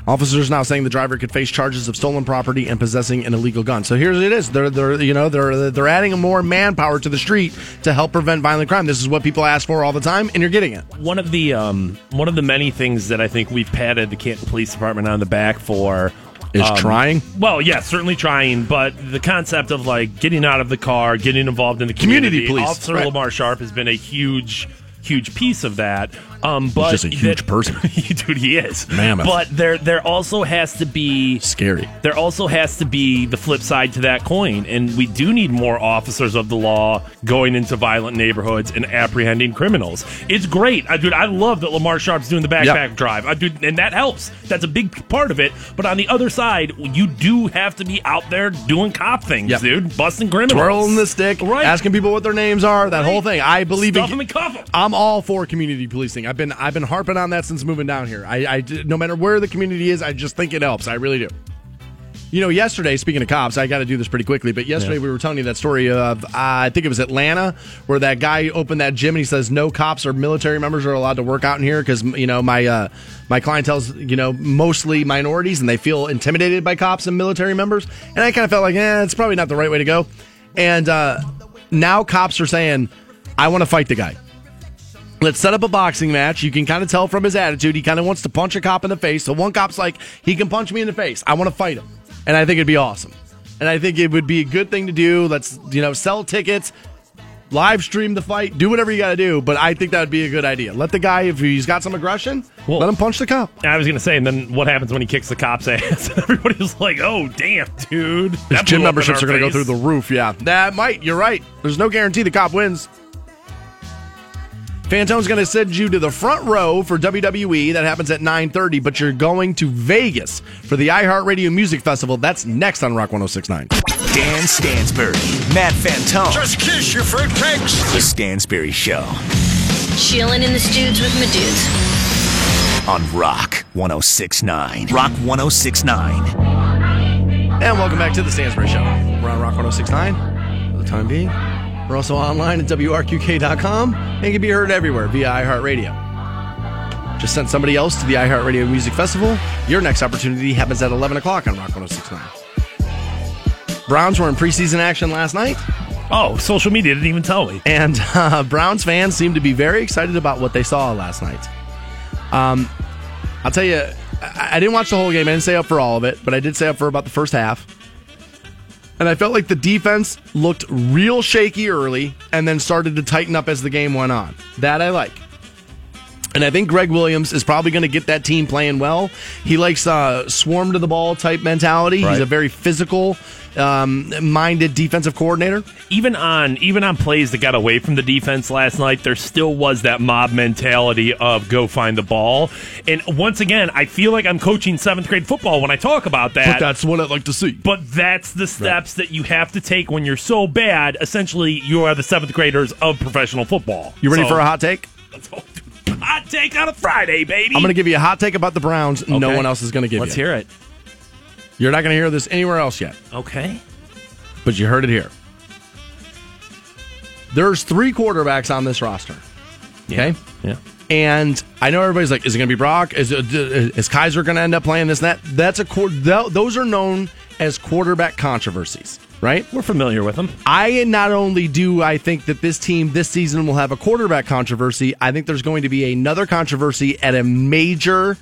Officers now saying the driver could face charges of stolen property and possessing an illegal gun. So here's it is. They're they're you know they're they're adding more manpower to the street to help prevent violent crime. This is what people ask for all the time, and you're getting it. One of the um, one of the many things that I think we've patted the Canton Police Department on the back for Is um, trying? Well, yeah, certainly trying, but the concept of like getting out of the car, getting involved in the community. Community police, Officer right. Lamar Sharp has been a huge, huge piece of that. Um, but just a huge that- person. dude. He is Mammoth. But there, there also has to be Scary. there also has to be the flip side to that coin, and we do need more officers of the law going into violent neighborhoods and apprehending criminals. It's great, I, dude. I love that Lamar Sharp's doing the backpack Yep. drive, I, dude, and that helps. That's a big part of it. But on the other side, you do have to be out there doing cop things, Yep. dude, busting criminals, Twirling the stick, Right. asking people what their names are, that whole thing. I believe Stuff in, them and cuff them. I'm all for community policing. I've been I've been harping on that since moving down here. I, I no matter where the community is, I just think it helps. I really do. You know, yesterday, speaking of cops, I got to do this pretty quickly, but yesterday Yeah. we were telling you that story of, uh, I think it was Atlanta, where that guy opened that gym and he says no cops or military members are allowed to work out in here because, you know, my uh, my clientele's, you know, mostly minorities and they feel intimidated by cops and military members. And I kind of felt like, eh, it's probably not the right way to go. And uh, now cops are saying, I want to fight the guy. Let's set up a boxing match. You can kind of tell from his attitude. He kind of wants to punch a cop in the face. So one cop's like, he can punch me in the face. I want to fight him. And I think it'd be awesome. And I think it would be a good thing to do. Let's, you know, sell tickets, live stream the fight, do whatever you got to do. But I think that would be a good idea. Let the guy, if he's got some aggression, let him punch the cop. I was gonna say, and then what happens when he kicks the cop's ass? Everybody's like, "Oh, damn, dude!" His gym blew up in memberships are going to go through the roof. Yeah, that might. You're right. There's no guarantee the cop wins. Fantone's going to send you to the front row for WWE. That happens at 9:30. But you're going to Vegas for the iHeartRadio Music Festival. That's next on Rock 106.9. Dan Stansbury, Matt Fantone. Just kiss your fruitcakes. The Stansbury Show Chilling in the studs with my dudes. on Rock 106.9. Rock 106.9. And welcome back to the Stansbury Show. We're on Rock 106.9 for the time being. We're also online at WRQK.com and can be heard everywhere via iHeartRadio. Just sent somebody else to the iHeartRadio Music Festival. Your next opportunity happens at 11 o'clock on Rock 106.9. Browns were in preseason action last night. Oh, social media didn't even tell me. And uh, Browns fans seem to be very excited about what they saw last night. Um, I'll tell you, I, I didn't watch the whole game. I didn't stay up for all of it, but I did stay up for about the first half. And I felt like the defense looked real shaky early and then started to tighten up as the game went on. That I like. And I think Gregg Williams is probably going to get that team playing well. He likes uh, swarm to the ball type mentality. He's a very physical um, minded defensive coordinator. Even on even on plays that got away from the defense last night, there still was that mob mentality of go find the ball. And once again, I feel like I'm coaching seventh grade football when I talk about that. But that's what I'd like to see. But that's the steps that you have to take when you're so bad. Essentially, you are the seventh graders of professional football. You ready So- for a hot take? Hot take on a Friday, baby? I'm going to give you a hot take about the Browns. No one else is going to give it. Let's you. hear it. You're not going to hear this anywhere else yet, Okay. but you heard it here. There's three quarterbacks on this roster. Okay. Yeah. And I know everybody's like, is it going to be Brock? Is, is Kizer going to end up playing this and that? That's a core. th- those are known as quarterback controversies, right? We're familiar with them. I not only do I think that this team this season will have a quarterback controversy, I think there's going to be another controversy at a major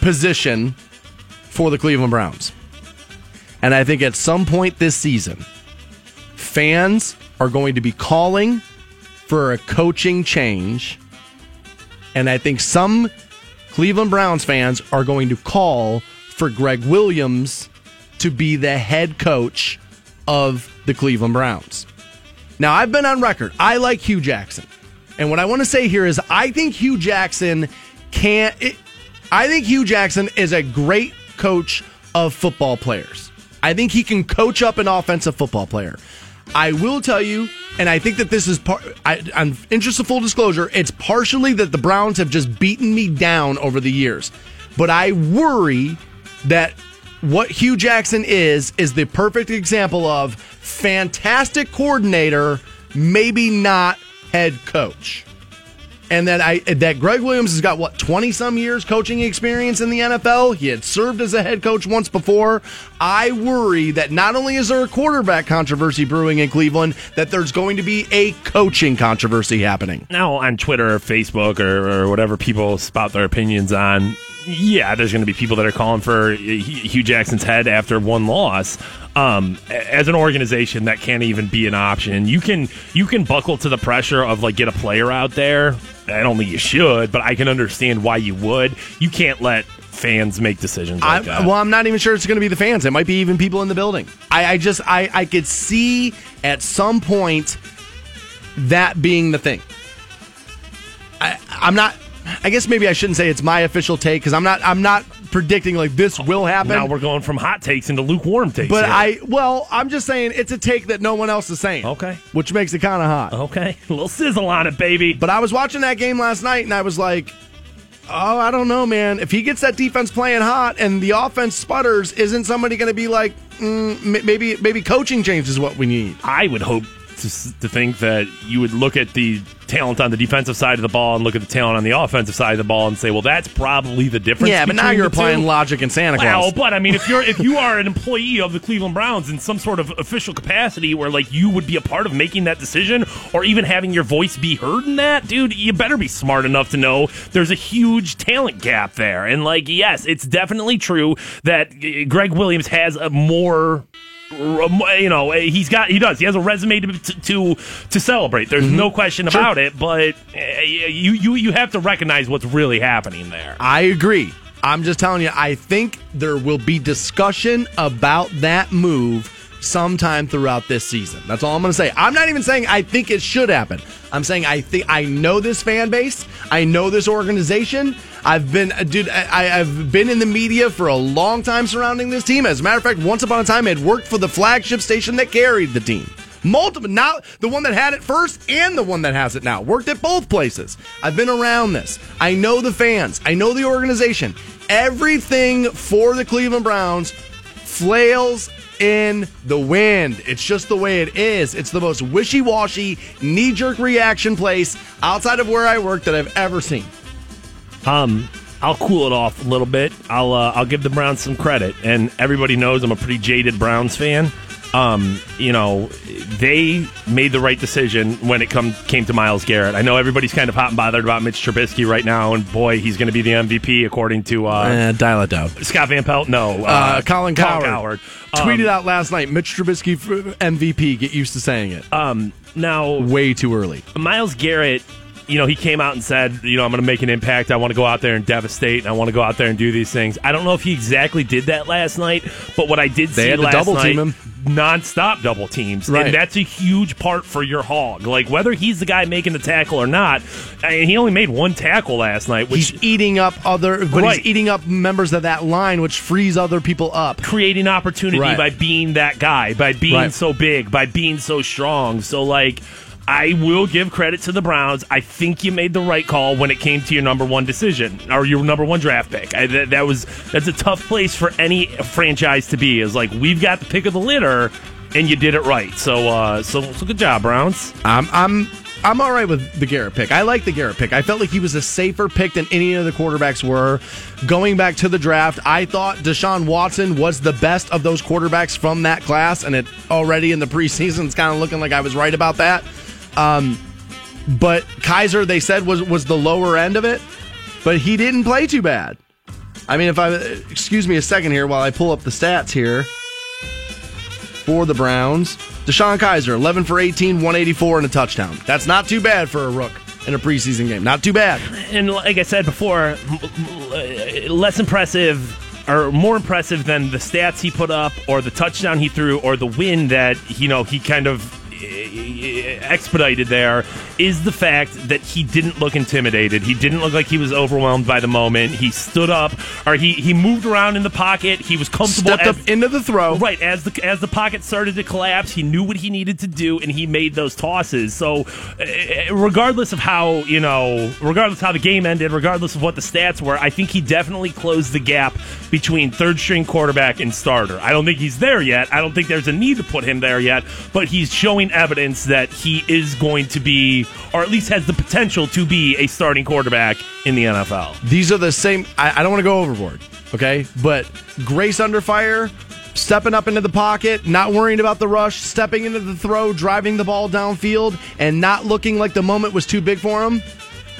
position for the Cleveland Browns. And I think at some point this season, fans are going to be calling for a coaching change. And I think some Cleveland Browns fans are going to call for Gregg Williams to be the head coach of the Cleveland Browns. Now, I've been on record. I like Hue Jackson. And what I want to say here is I think Hue Jackson can't. It, I think Hue Jackson is a great coach of football players. I think he can coach up an offensive football player. I will tell you, and I think that this is part. I, am interest of full disclosure, it's partially that the Browns have just beaten me down over the years, but I worry that what Hue Jackson is is the perfect example of fantastic coordinator, maybe not head coach. And that I that Gregg Williams has got what twenty some years coaching experience in the NFL. He had served as a head coach once before. I worry that not only is there a quarterback controversy brewing in Cleveland, that there's going to be a coaching controversy happening. now on Twitter or Facebook or, or whatever people spout their opinions on, yeah, there's going to be people that are calling for Hue Jackson's head after one loss. Um, as an organization, that can't even be an option. You can you can buckle to the pressure of like get a player out there. I don't think you should, but I can understand why you would. You can't let fans make decisions like I, that. well, I'm not even sure it's going to be the fans. It might be even people in the building. I, I just I, I could see at some point that being the thing. I, I'm not. I guess maybe I shouldn't say it's my official take because I'm not. I'm not predicting like this will happen. Now we're going from hot takes into lukewarm takes. but here. I, well, I'm just saying it's a take that no one else is saying. Okay. Which makes it kind of hot. Okay. A little sizzle on it, baby. But I was watching that game last night and I was like, oh, I don't know, man. If he gets that defense playing hot and the offense sputters, isn't somebody going to be like, mm, maybe maybe coaching change is what we need? I would hope to, to think that you would look at the talent on the defensive side of the ball and look at the talent on the offensive side of the ball and say, well, that's probably the difference. Yeah, but now you're the two. applying logic and Santa Claus. Well, but I mean, if you're if you are an employee of the Cleveland Browns in some sort of official capacity where like you would be a part of making that decision or even having your voice be heard in that, dude, you better be smart enough to know there's a huge talent gap there. And like, yes, it's definitely true that uh, Gregg Williams has a more you know he's got he does he has a resume to to to celebrate there's no question Mm-hmm. Sure. about it but uh, you you you have to recognize what's really happening there I agree. I'm just telling you, I think there will be discussion about that move sometime throughout this season. That's all I'm going to say. I'm not even saying I think it should happen. I'm saying I think I know this fan base. I know this organization. I've been, uh, dude, I, I've been in the media for a long time surrounding this team. As a matter of fact, once upon a time, I had worked for the flagship station that carried the team. Multiple, now the one that had it first and the one that has it now. Worked at both places. I've been around this. I know the fans. I know the organization. Everything for the Cleveland Browns flails in the wind. It's just the way it is. It's the most wishy washy, knee jerk reaction place outside of where I work that I've ever seen. Um, I'll cool it off a little bit. I'll uh, I'll give the Browns some credit, and everybody knows I'm a pretty jaded Browns fan. Um, you know, they made the right decision when it come came to Myles Garrett. I know everybody's kind of hot and bothered about Mitch Trubisky right now, and boy, he's going to be the MVP according to uh, Eh, dial it down. Scott Van Pelt. No, Uh, Colin Cowherd, Cowherd. tweeted Um, out last night Mitch Trubisky MVP. Get used to saying it. Um, now way too early. Myles Garrett, you know, he came out and said, you know, I'm going to make an impact. I want to go out there and devastate, and I want to go out there and do these things. I don't know if he exactly did that last night, but what I did They see last night, him. Nonstop double teams, Right. and that's a huge part for your hog. Like whether he's the guy making the tackle or not, and he only made one tackle last night, which He's eating up other, but Right. he's eating up members of that line, which frees other people up. creating opportunity Right. by being that guy, by being so big, by being so strong. So like I will give credit to the Browns. I think you made the right call when it came to your number one decision or your number one draft pick. I, that, that was that's a tough place for any franchise to be. Is like we've got the pick of the litter, and you did it right. So uh, so so good job, Browns. I'm I'm I'm all right with the Garrett pick. I like the Garrett pick. I felt like he was a safer pick than any of the quarterbacks were. Going back to the draft, I thought Deshaun Watson was the best of those quarterbacks from that class, and it already in the preseason it's kind of looking like I was right about that. Um, but Kizer, they said was was the lower end of it, but he didn't play too bad. I mean, if I excuse me a second here while I pull up the stats here for the Browns. DeShone Kizer, 11 for 18, 184 and a touchdown. That's not too bad for a rook in a preseason game. Not too bad. And like I said before, m- less impressive or more impressive than the stats he put up or the touchdown he threw or the win that you know he kind of expedited there is the fact that he didn't look intimidated. He didn't look like he was overwhelmed by the moment. He stood up or he he moved around in the pocket. He was comfortable Stepped as- up into the throw. Right as the as the pocket started to collapse, he knew what he needed to do, and he made those tosses. So, uh, regardless of how you know, regardless how the game ended, regardless of what the stats were, I think he definitely closed the gap between third string quarterback and starter. I don't think he's there yet. I don't think there's a need to put him there yet, but he's showing evidence that he is going to be, or at least has the potential to be, a starting quarterback in the NFL. These are the same. I, I don't want to go overboard, okay? But Grace under fire, stepping up into the pocket, not worrying about the rush, stepping into the throw, driving the ball downfield, and not looking like the moment was too big for him.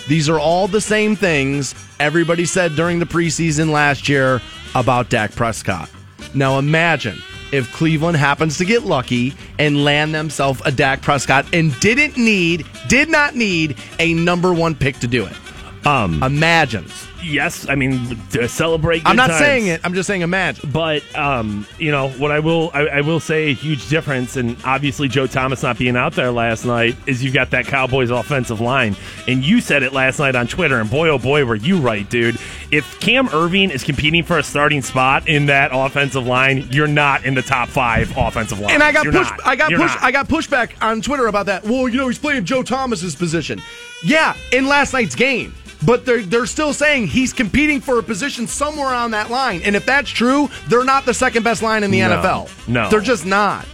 These are all the same things everybody said during the preseason last year about Dak Prescott. Now imagine if Cleveland happens to get lucky and land themselves a Dak Prescott and didn't need, did not need a number one pick to do it. Um, Imagine. Yes, I mean to celebrate. I'm not times. saying it. I'm just saying imagine. But um, you know what I will I, I will say a huge difference, and obviously Joe Thomas not being out there last night is you've got that Cowboys offensive line, and you said it last night on Twitter, and boy oh boy were you right, dude. If Cam Erving is competing for a starting spot in that offensive line, you're not in the top five offensive line. And I got You're push, not. I got You're push, not. I got pushback on Twitter about that. Well, you know, he's playing Joe Thomas's position. Yeah, in last night's game. But they're they're still saying he's competing for a position somewhere on that line. And if that's true, they're not the second best line in the No. NFL. No. They're just not.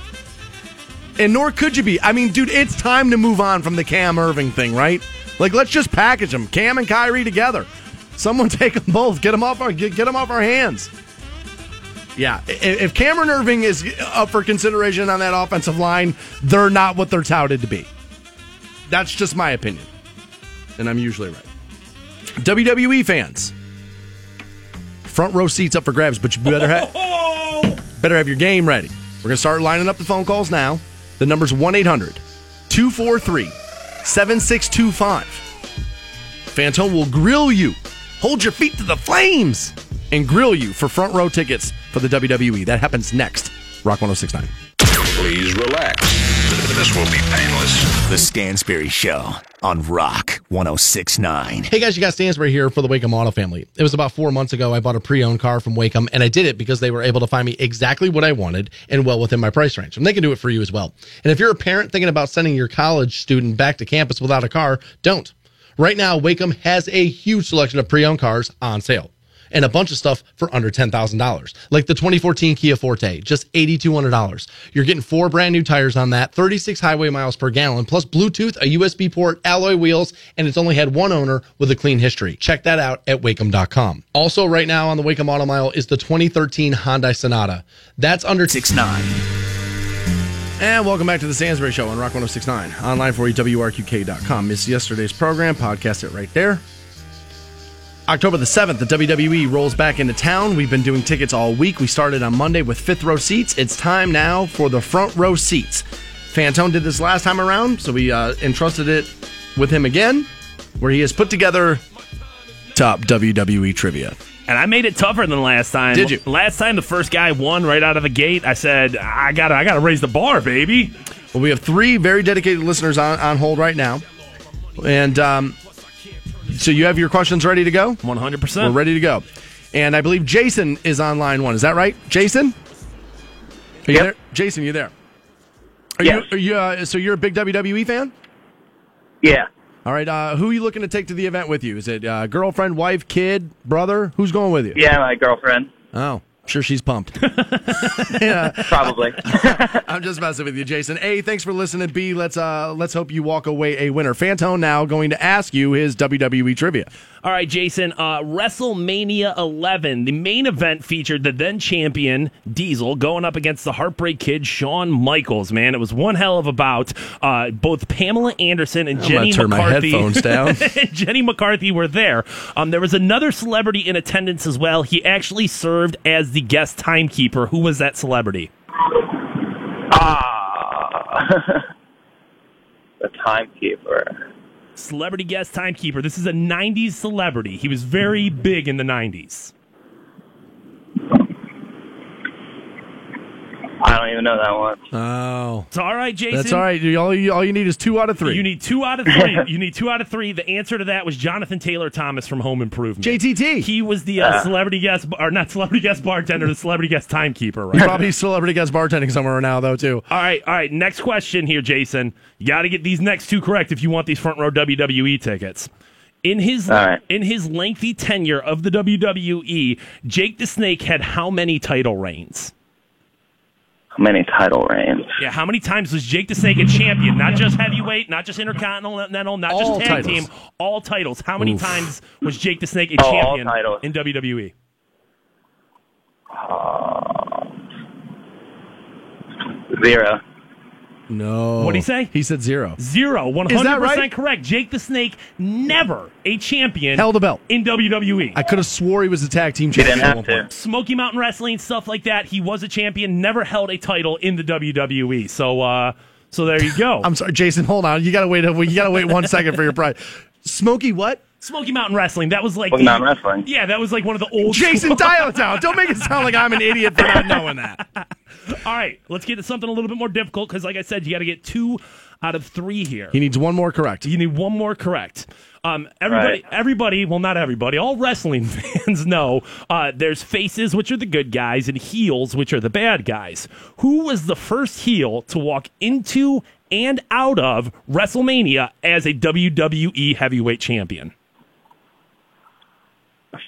And nor could you be. I mean, dude, it's time to move on from the Cam Erving thing, right? Like, let's just package them, Cam and Kyrie together. Someone take them both. Get them off our get, get them off our hands. Yeah, if Cameron Erving is up for consideration on that offensive line, they're not what they're touted to be. That's just my opinion, and I'm usually right. WWE fans, front row seats up for grabs, but you better have better have your game ready. We're gonna start lining up the phone calls now. The number's 1 800 243 7625. Fantone will grill you. Hold your feet to the flames and grill you for front row tickets for the WWE. That happens next. Rock 1069. Please relax. This will be painless. The Stansbury Show on Rock 1069. Hey guys, you got Stansbury here for the Waikem Auto family. It was about four months ago. I bought a pre-owned car from Waikem, and I did it because they were able to find me exactly what I wanted and well within my price range. And they can do it for you as well. And if you're a parent thinking about sending your college student back to campus without a car, don't. Right now, Waikem has a huge selection of pre-owned cars on sale. And a bunch of stuff for under $10,000, like the 2014 Kia Forte, just $8,200. You're getting four brand new tires on that, 36 highway miles per gallon, plus Bluetooth, a USB port, alloy wheels, and it's only had one owner with a clean history. Check that out at Waikem.com. Also, right now on the Waikem Auto Mile is the 2013 Hyundai Sonata. That's under 69. And welcome back to the Stansbury Show on Rock 1069. Online for you, WRQK.com. Missed yesterday's program, podcast it right there. October the 7th, the WWE rolls back into town. We've been doing tickets all week. We started on Monday with fifth row seats. It's time now for the front row seats. Fantone did this last time around, so we uh, entrusted it with him again, where he has put together top WWE trivia. And I made it tougher than last time. Did you? Last time the first guy won right out of the gate. I said, I gotta I gotta raise the bar, baby. Well, we have three very dedicated listeners on, on hold right now. And um, so you have your questions ready to go? 100%. We're ready to go. And I believe Jason is on line one. Is that right? Jason? Are you there? Jason, you there? Are Yes. you, are you uh, so you're a big WWE fan? Yeah. All right. Uh, who are you looking to take to the event with you? Is it uh, girlfriend, wife, kid, brother? Who's going with you? Yeah, my girlfriend. Oh, sure she's pumped. yeah. Probably. I'm just messing with you, Jason. A, thanks for listening. B, let's uh let's hope you walk away a winner. Fantone now going to ask you his WWE trivia. All right, Jason. Uh, WrestleMania 11, the main event featured the then champion Diesel going up against the Heartbreak Kid Shawn Michaels. Man, it was one hell of a bout. Uh, both Pamela Anderson and I'm Jenny gonna turn my McCarthy. headphones down. Jenny McCarthy were there. Um, there was another celebrity in attendance as well. He actually served as the guest timekeeper. Who was that celebrity? Ah. the timekeeper. Celebrity guest timekeeper. This is a 90s celebrity. He was very big in the 90s. I don't even know that one. Oh, it's all right, Jason. That's all right. You- All you, all you need is two out of three. You need two out of three. you need two out of three. The answer to that was Jonathan Taylor Thomas from Home Improvement. JTT. He was the uh, Ah. celebrity guest, or not celebrity guest bartender, the celebrity guest timekeeper. He's Right? probably celebrity guest bartending somewhere now, though, too. All right, all right. Next question here, Jason. You got to get these next two correct if you want these front row WWE tickets. In his All right. in his lengthy tenure of the WWE, Jake the Snake had how many title reigns? How many title reigns? Yeah, how many times was Jake the Snake a champion? Not just heavyweight, not just intercontinental, not All just tag titles. team, all titles. How many Oof. times was Jake the Snake a Oh, champion in? WWE? Uh, zero. No. What'd he say? He said zero. Zero. One Is hundred that right? percent correct. Jake the Snake never a champion Held a belt. in WWE. I could have swore he was a tag team He champion. didn't have to. Smoky Mountain Wrestling, stuff like that. He was a champion, never held a title in the WWE. So, uh, so there you go. I'm sorry, Jason. Hold on. You gotta wait. You gotta wait one second for your pride. Smoky, what? Smoky Mountain Wrestling. That was like Smoky the- Mountain Wrestling. Yeah, that was like one of the old. Jason, dial it down. Don't make it sound like I'm an idiot for not knowing that. All right, let's get to something a little bit more difficult because, like I said, you got to get two out of three here. He needs one more correct. You need one more correct. Um, everybody, Right. everybody, well, not everybody, all wrestling fans know uh, there's faces, which are the good guys, and heels, which are the bad guys. Who was the first heel to walk into and out of WrestleMania as a WWE heavyweight champion?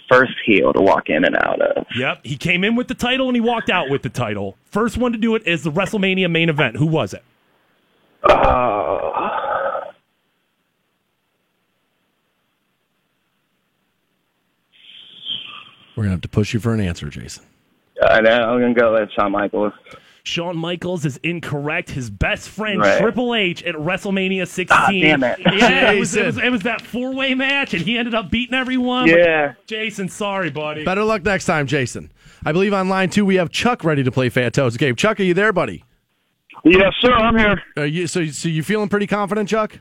First heel to walk in and out of. Yep, he came in with the title and he walked out with the title. First one to do it is the WrestleMania main event. Who was it? Oh. We're gonna have to push you for an answer, Jason. I know. I'm gonna go with Shawn Michaels. Shawn Michaels is incorrect. His best friend Right. Triple H at WrestleMania 16. Ah, damn it. Yeah, it was, it, was, it was that four way match, and he ended up beating everyone. Yeah. But Jason, sorry, buddy. Better luck next time, Jason. I believe on line two we have Chuck ready to play Fat Toes game. Chuck, are you there, buddy? Yes, sir. I'm here. Are you, so, so you feeling pretty confident, Chuck?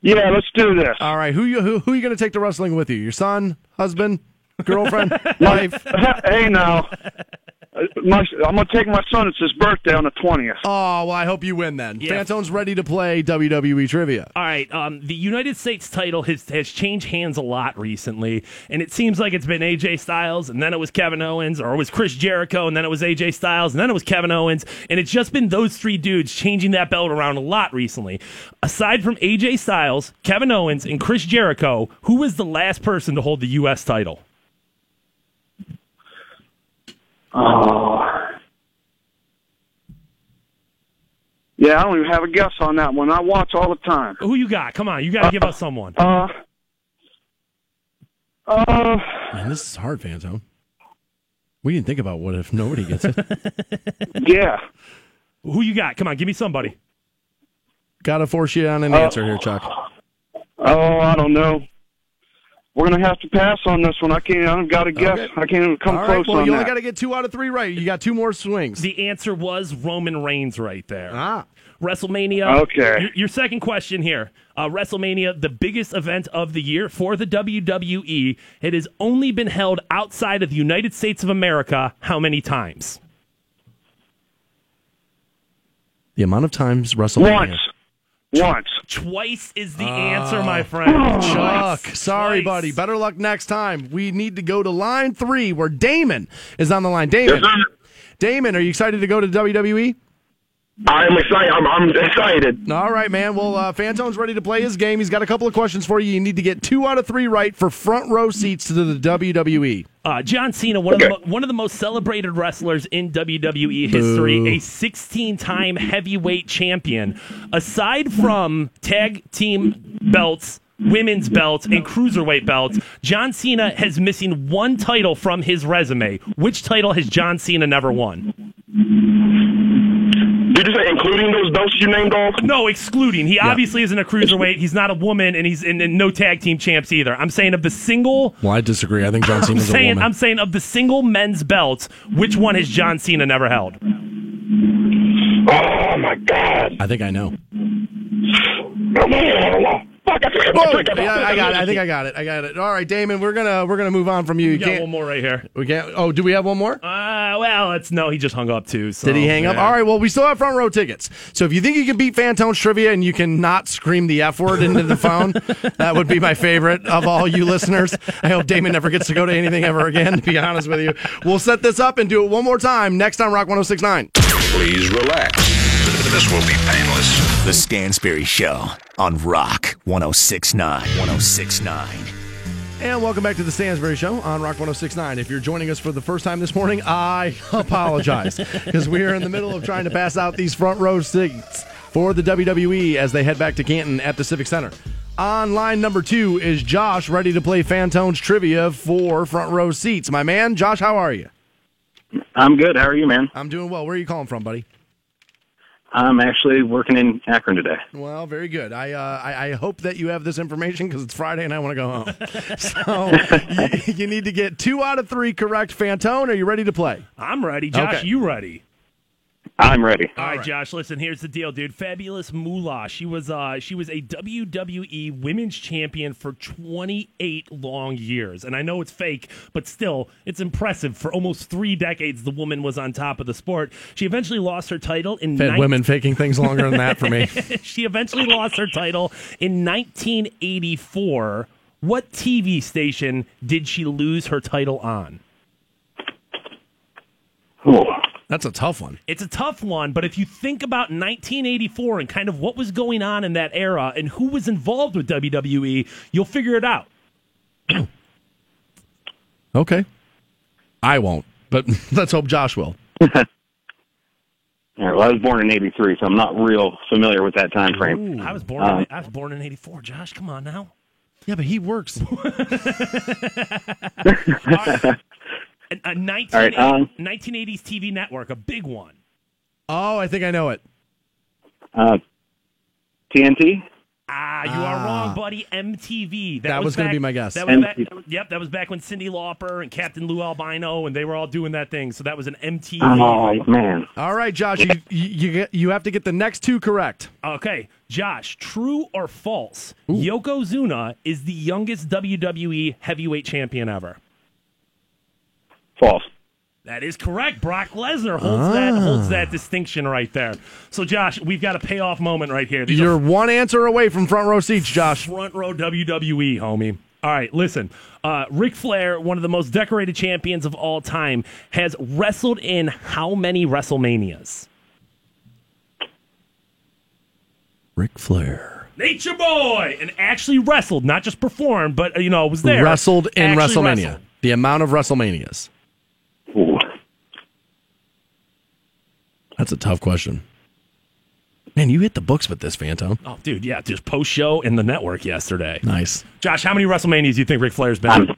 Yeah, let's do this. All right. Who you who, who are you going to take to wrestling with you? Your son, husband, girlfriend, wife? hey, now. Uh, My, I'm going to take my son. It's his birthday on the 20th. Oh, well, I hope you win then. Yeah. Fantone's ready to play WWE trivia. All right, um, the United States title has, has changed hands a lot recently, and it seems like it's been AJ Styles, and then it was Kevin Owens, or it was Chris Jericho, and then it was AJ Styles, and then it was Kevin Owens, and it's just been those three dudes changing that belt around a lot recently. Aside from AJ Styles, Kevin Owens, and Chris Jericho, who was the last person to hold the U.S. title? Oh. Yeah, I don't even have a guess on that one. I watch all the time. Who you got? Come on, you got to give us someone. Uh, uh, Man, this is hard, Fantone. We didn't think about what if nobody gets it. yeah. Who you got? Come on, give me somebody. Got to force you on an Uh, answer here, Chuck. Oh, I don't know. We're gonna have to pass on this one. I can't. I've got to guess. Okay. I can't even come All close right, well, on you that. only got to get two out of three right. You got two more swings. The answer was Roman Reigns right there. Ah. WrestleMania. Okay. Your, your second question here. Uh, WrestleMania, the biggest event of the year for the WWE. It has only been held outside of the United States of America how many times? The amount of times WrestleMania. Once. Once. Twice is the ah. answer, my oh. friend. Chuck, Twice. sorry, Twice. buddy. Better luck next time. We need to go to line three where Damon is on the line. Damon, Damon, are you excited to go to WWE? I'm excited. I'm, I'm excited. All right, man. Well, uh, Fantone's ready to play his game. He's got a couple of questions for you. You need to get two out of three right for front row seats to the. WWE. Uh, John Cena, one, of the, mo- one of the most celebrated wrestlers in WWE history, Boo. a 16 time heavyweight champion. Aside from tag team belts, women's belts, and cruiserweight belts, John Cena has missing one title from his resume. Which title has John Cena never won? Did you say including those belts you named off? No, excluding. He obviously isn't a cruiserweight. He's not a woman, and he's in, in no tag team champs either. I'm saying of the single Well, I disagree. I think John I'm Cena's a woman. I'm saying of the single men's belts, which one has John Cena never held? Oh my God! I think I know. Fuck, I yeah, I got it. I think I got it. I got it. All right, Damon, we're gonna we're gonna move on from you. You got can't. one more right here. We can't. Oh, do we have one more? Uh, well, it's no. He just hung up too. So, Did he hang up? All right. Well, we still have front row tickets. So if you think you can beat Fantone's trivia and you can not scream the F word into the phone, that would be my favorite of all you listeners. I hope Damon never gets to go to anything ever again, to be honest with you. We'll set this up and do it one more time next on Rock 1069. Please relax. This will be painless. The Stansbury Show on Rock 1069. 1069. And welcome back to the Stansbury Show on Rock 1069. If you're joining us for the first time this morning, I apologize because we are in the middle of trying to pass out these front row seats for the WWE as they head back to Canton at the Civic Center. On line number two is Josh, ready to play Fantone's trivia for front row seats. My man, Josh, how are you? I'm good. How are you, man? I'm doing well. Where are you calling from, buddy? I'm actually working in Akron today. Well, very good. I uh, I, I hope that you have this information because it's Friday and I want to go home. so you, you need to get two out of three correct. Fantone, are you ready to play? I'm ready. Josh, Okay. you ready? I'm ready. All right, Josh. Listen, here's the deal, dude. Fabulous Moolah. She was uh she was a WWE Women's Champion for 28 long years, and I know it's fake, but still, it's impressive. For almost three decades, the woman was on top of the sport. She eventually lost her title in. Had 19 women faking things longer than that for me. she eventually lost her title in 1984. What TV station did she lose her title on? That's a tough one. It's a tough one, but if you think about 1984 and kind of what was going on in that era and who was involved with WWE, you'll figure it out. Okay. I won't, but let's hope Josh will. All right, well, I was born in '83, so I'm not real familiar with that time frame. I was born. Um, in, I was born in '84. Josh, come on now. Yeah, but he works. A, a 19, All right, um, 1980s TV network, a big one. Oh, I think I know it. Uh, TNT. Ah, you are wrong, buddy. MTV. That was gonna be my guess. That was back, MTV. yep, that was back when Cyndi Lauper and Captain Lou Albano and they were all doing that thing. So that was an MTV. Oh man. All right, Josh, you, you you you have to get the next two correct. Okay, Josh, true or false? Yokozuna is the youngest WWE heavyweight champion ever. False. That is correct. Brock Lesnar holds that holds that distinction right there. So, Josh, we've got a payoff moment right here. These You're one answer away from front row seats, Josh. front row WWE, homie. All right, listen. Uh, Ric Flair, one of the most decorated champions of all time, has wrestled in how many WrestleManias? Ric Flair. Nature Boy, and actually wrestled, not just performed, but uh, you know was there. Wrestled in Actually WrestleMania. wrestled. The amount of WrestleManias. Ooh. That's a tough question. Man, you hit the books with this, Fantone. Oh, dude, yeah, just post show in the network yesterday. Nice. Josh, how many WrestleManias do you think Ric Flair's been? in?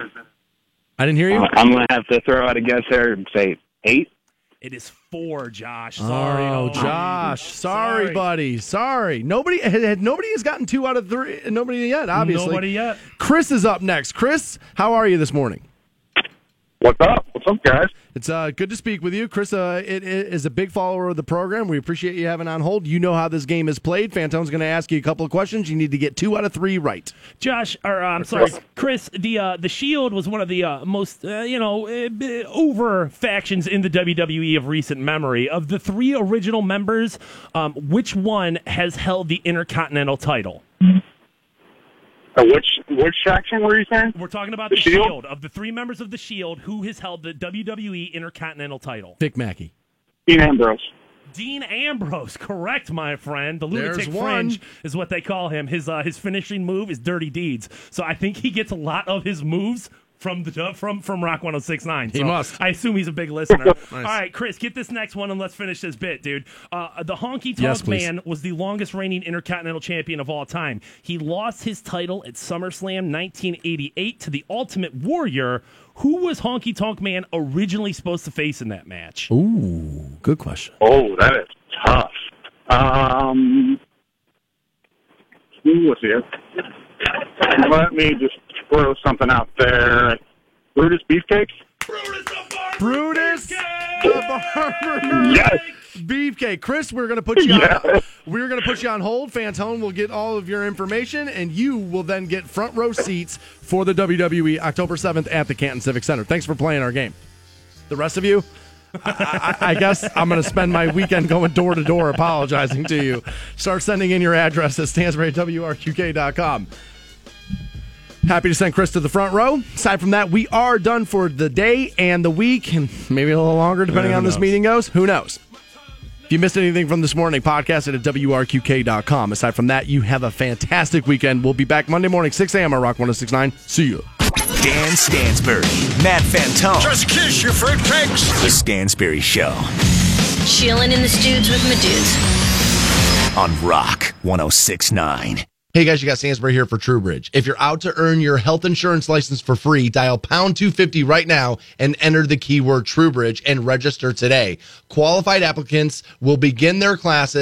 I didn't hear you. Uh, I'm gonna have to throw out a guess there and say eight. It is four, Josh. Sorry, Oh, homie. Josh. Sorry, buddy. Sorry. Nobody had, had- nobody has gotten two out of three. Nobody yet, obviously. Nobody yet. Chris is up next. Chris, how are you this morning? What's up? What's up, guys? It's uh, good to speak with you, Chris. Uh, it, it is a big follower of the program. We appreciate you having on hold. You know how this game is played. Fantone's going to ask you a couple of questions. You need to get two out of three right. Josh, or uh, I'm sorry, Chris. The uh, the Shield was one of the uh, most uh, you know uh, over factions in the WWE of recent memory. Of the three original members, um, which one has held the Intercontinental title? Uh, which which faction were you saying? We're talking about The the, Shield? Shield. Of the three members of the Shield, who has held the WWE Intercontinental title? Dick Mackey. Dean Ambrose. Dean Ambrose, correct, my friend. The There's lunatic one. fringe is what they call him. His uh, his finishing move is dirty deeds. So I think he gets a lot of his moves from the from from Rock 1069. He So must. I assume he's a big listener. All right, Chris, get this next one and let's finish this bit, dude. Uh, the Honky Tonk Yes. Man was the longest reigning Intercontinental Champion of all time. He lost his title at SummerSlam 1988 to the Ultimate Warrior. Who was Honky Tonk Man originally supposed to face in that match? Ooh, good question. Oh, that is tough. Um, who was here? Let me just throw something out there. Brutus Beefcake. Brutus the Barber. Yes. Beefcake. Chris, we're going to put you on we're going to put you on hold. Fantone will get all of your information and you will then get front row seats for the WWE October 7th at the Canton Civic Center. Thanks for playing our game. The rest of you, I, I, I guess I'm going to spend my weekend going door to door apologizing to you. Start sending in your address at stansbury.wrqk.com. Happy to send Chris to the front row. Aside from that, we are done for the day and the week, and maybe a little longer depending Yeah, who on this meeting goes. Who knows? If you missed anything from this morning, podcast it at WRQK.com. Aside from that, you have a fantastic weekend. We'll be back Monday morning, 6 a.m. on Rock 1069. See you. Dan Stansbury, Matt Fantone. Just kiss your fruitcakes. The Stansbury Show Chilling in the studs with my dudes. on Rock 1069. Hey guys, you got Stansbury here for TrueBridge. If you're out to earn your health insurance license for free, dial pound 250 right now and enter the keyword TrueBridge and register today. Qualified applicants will begin their classes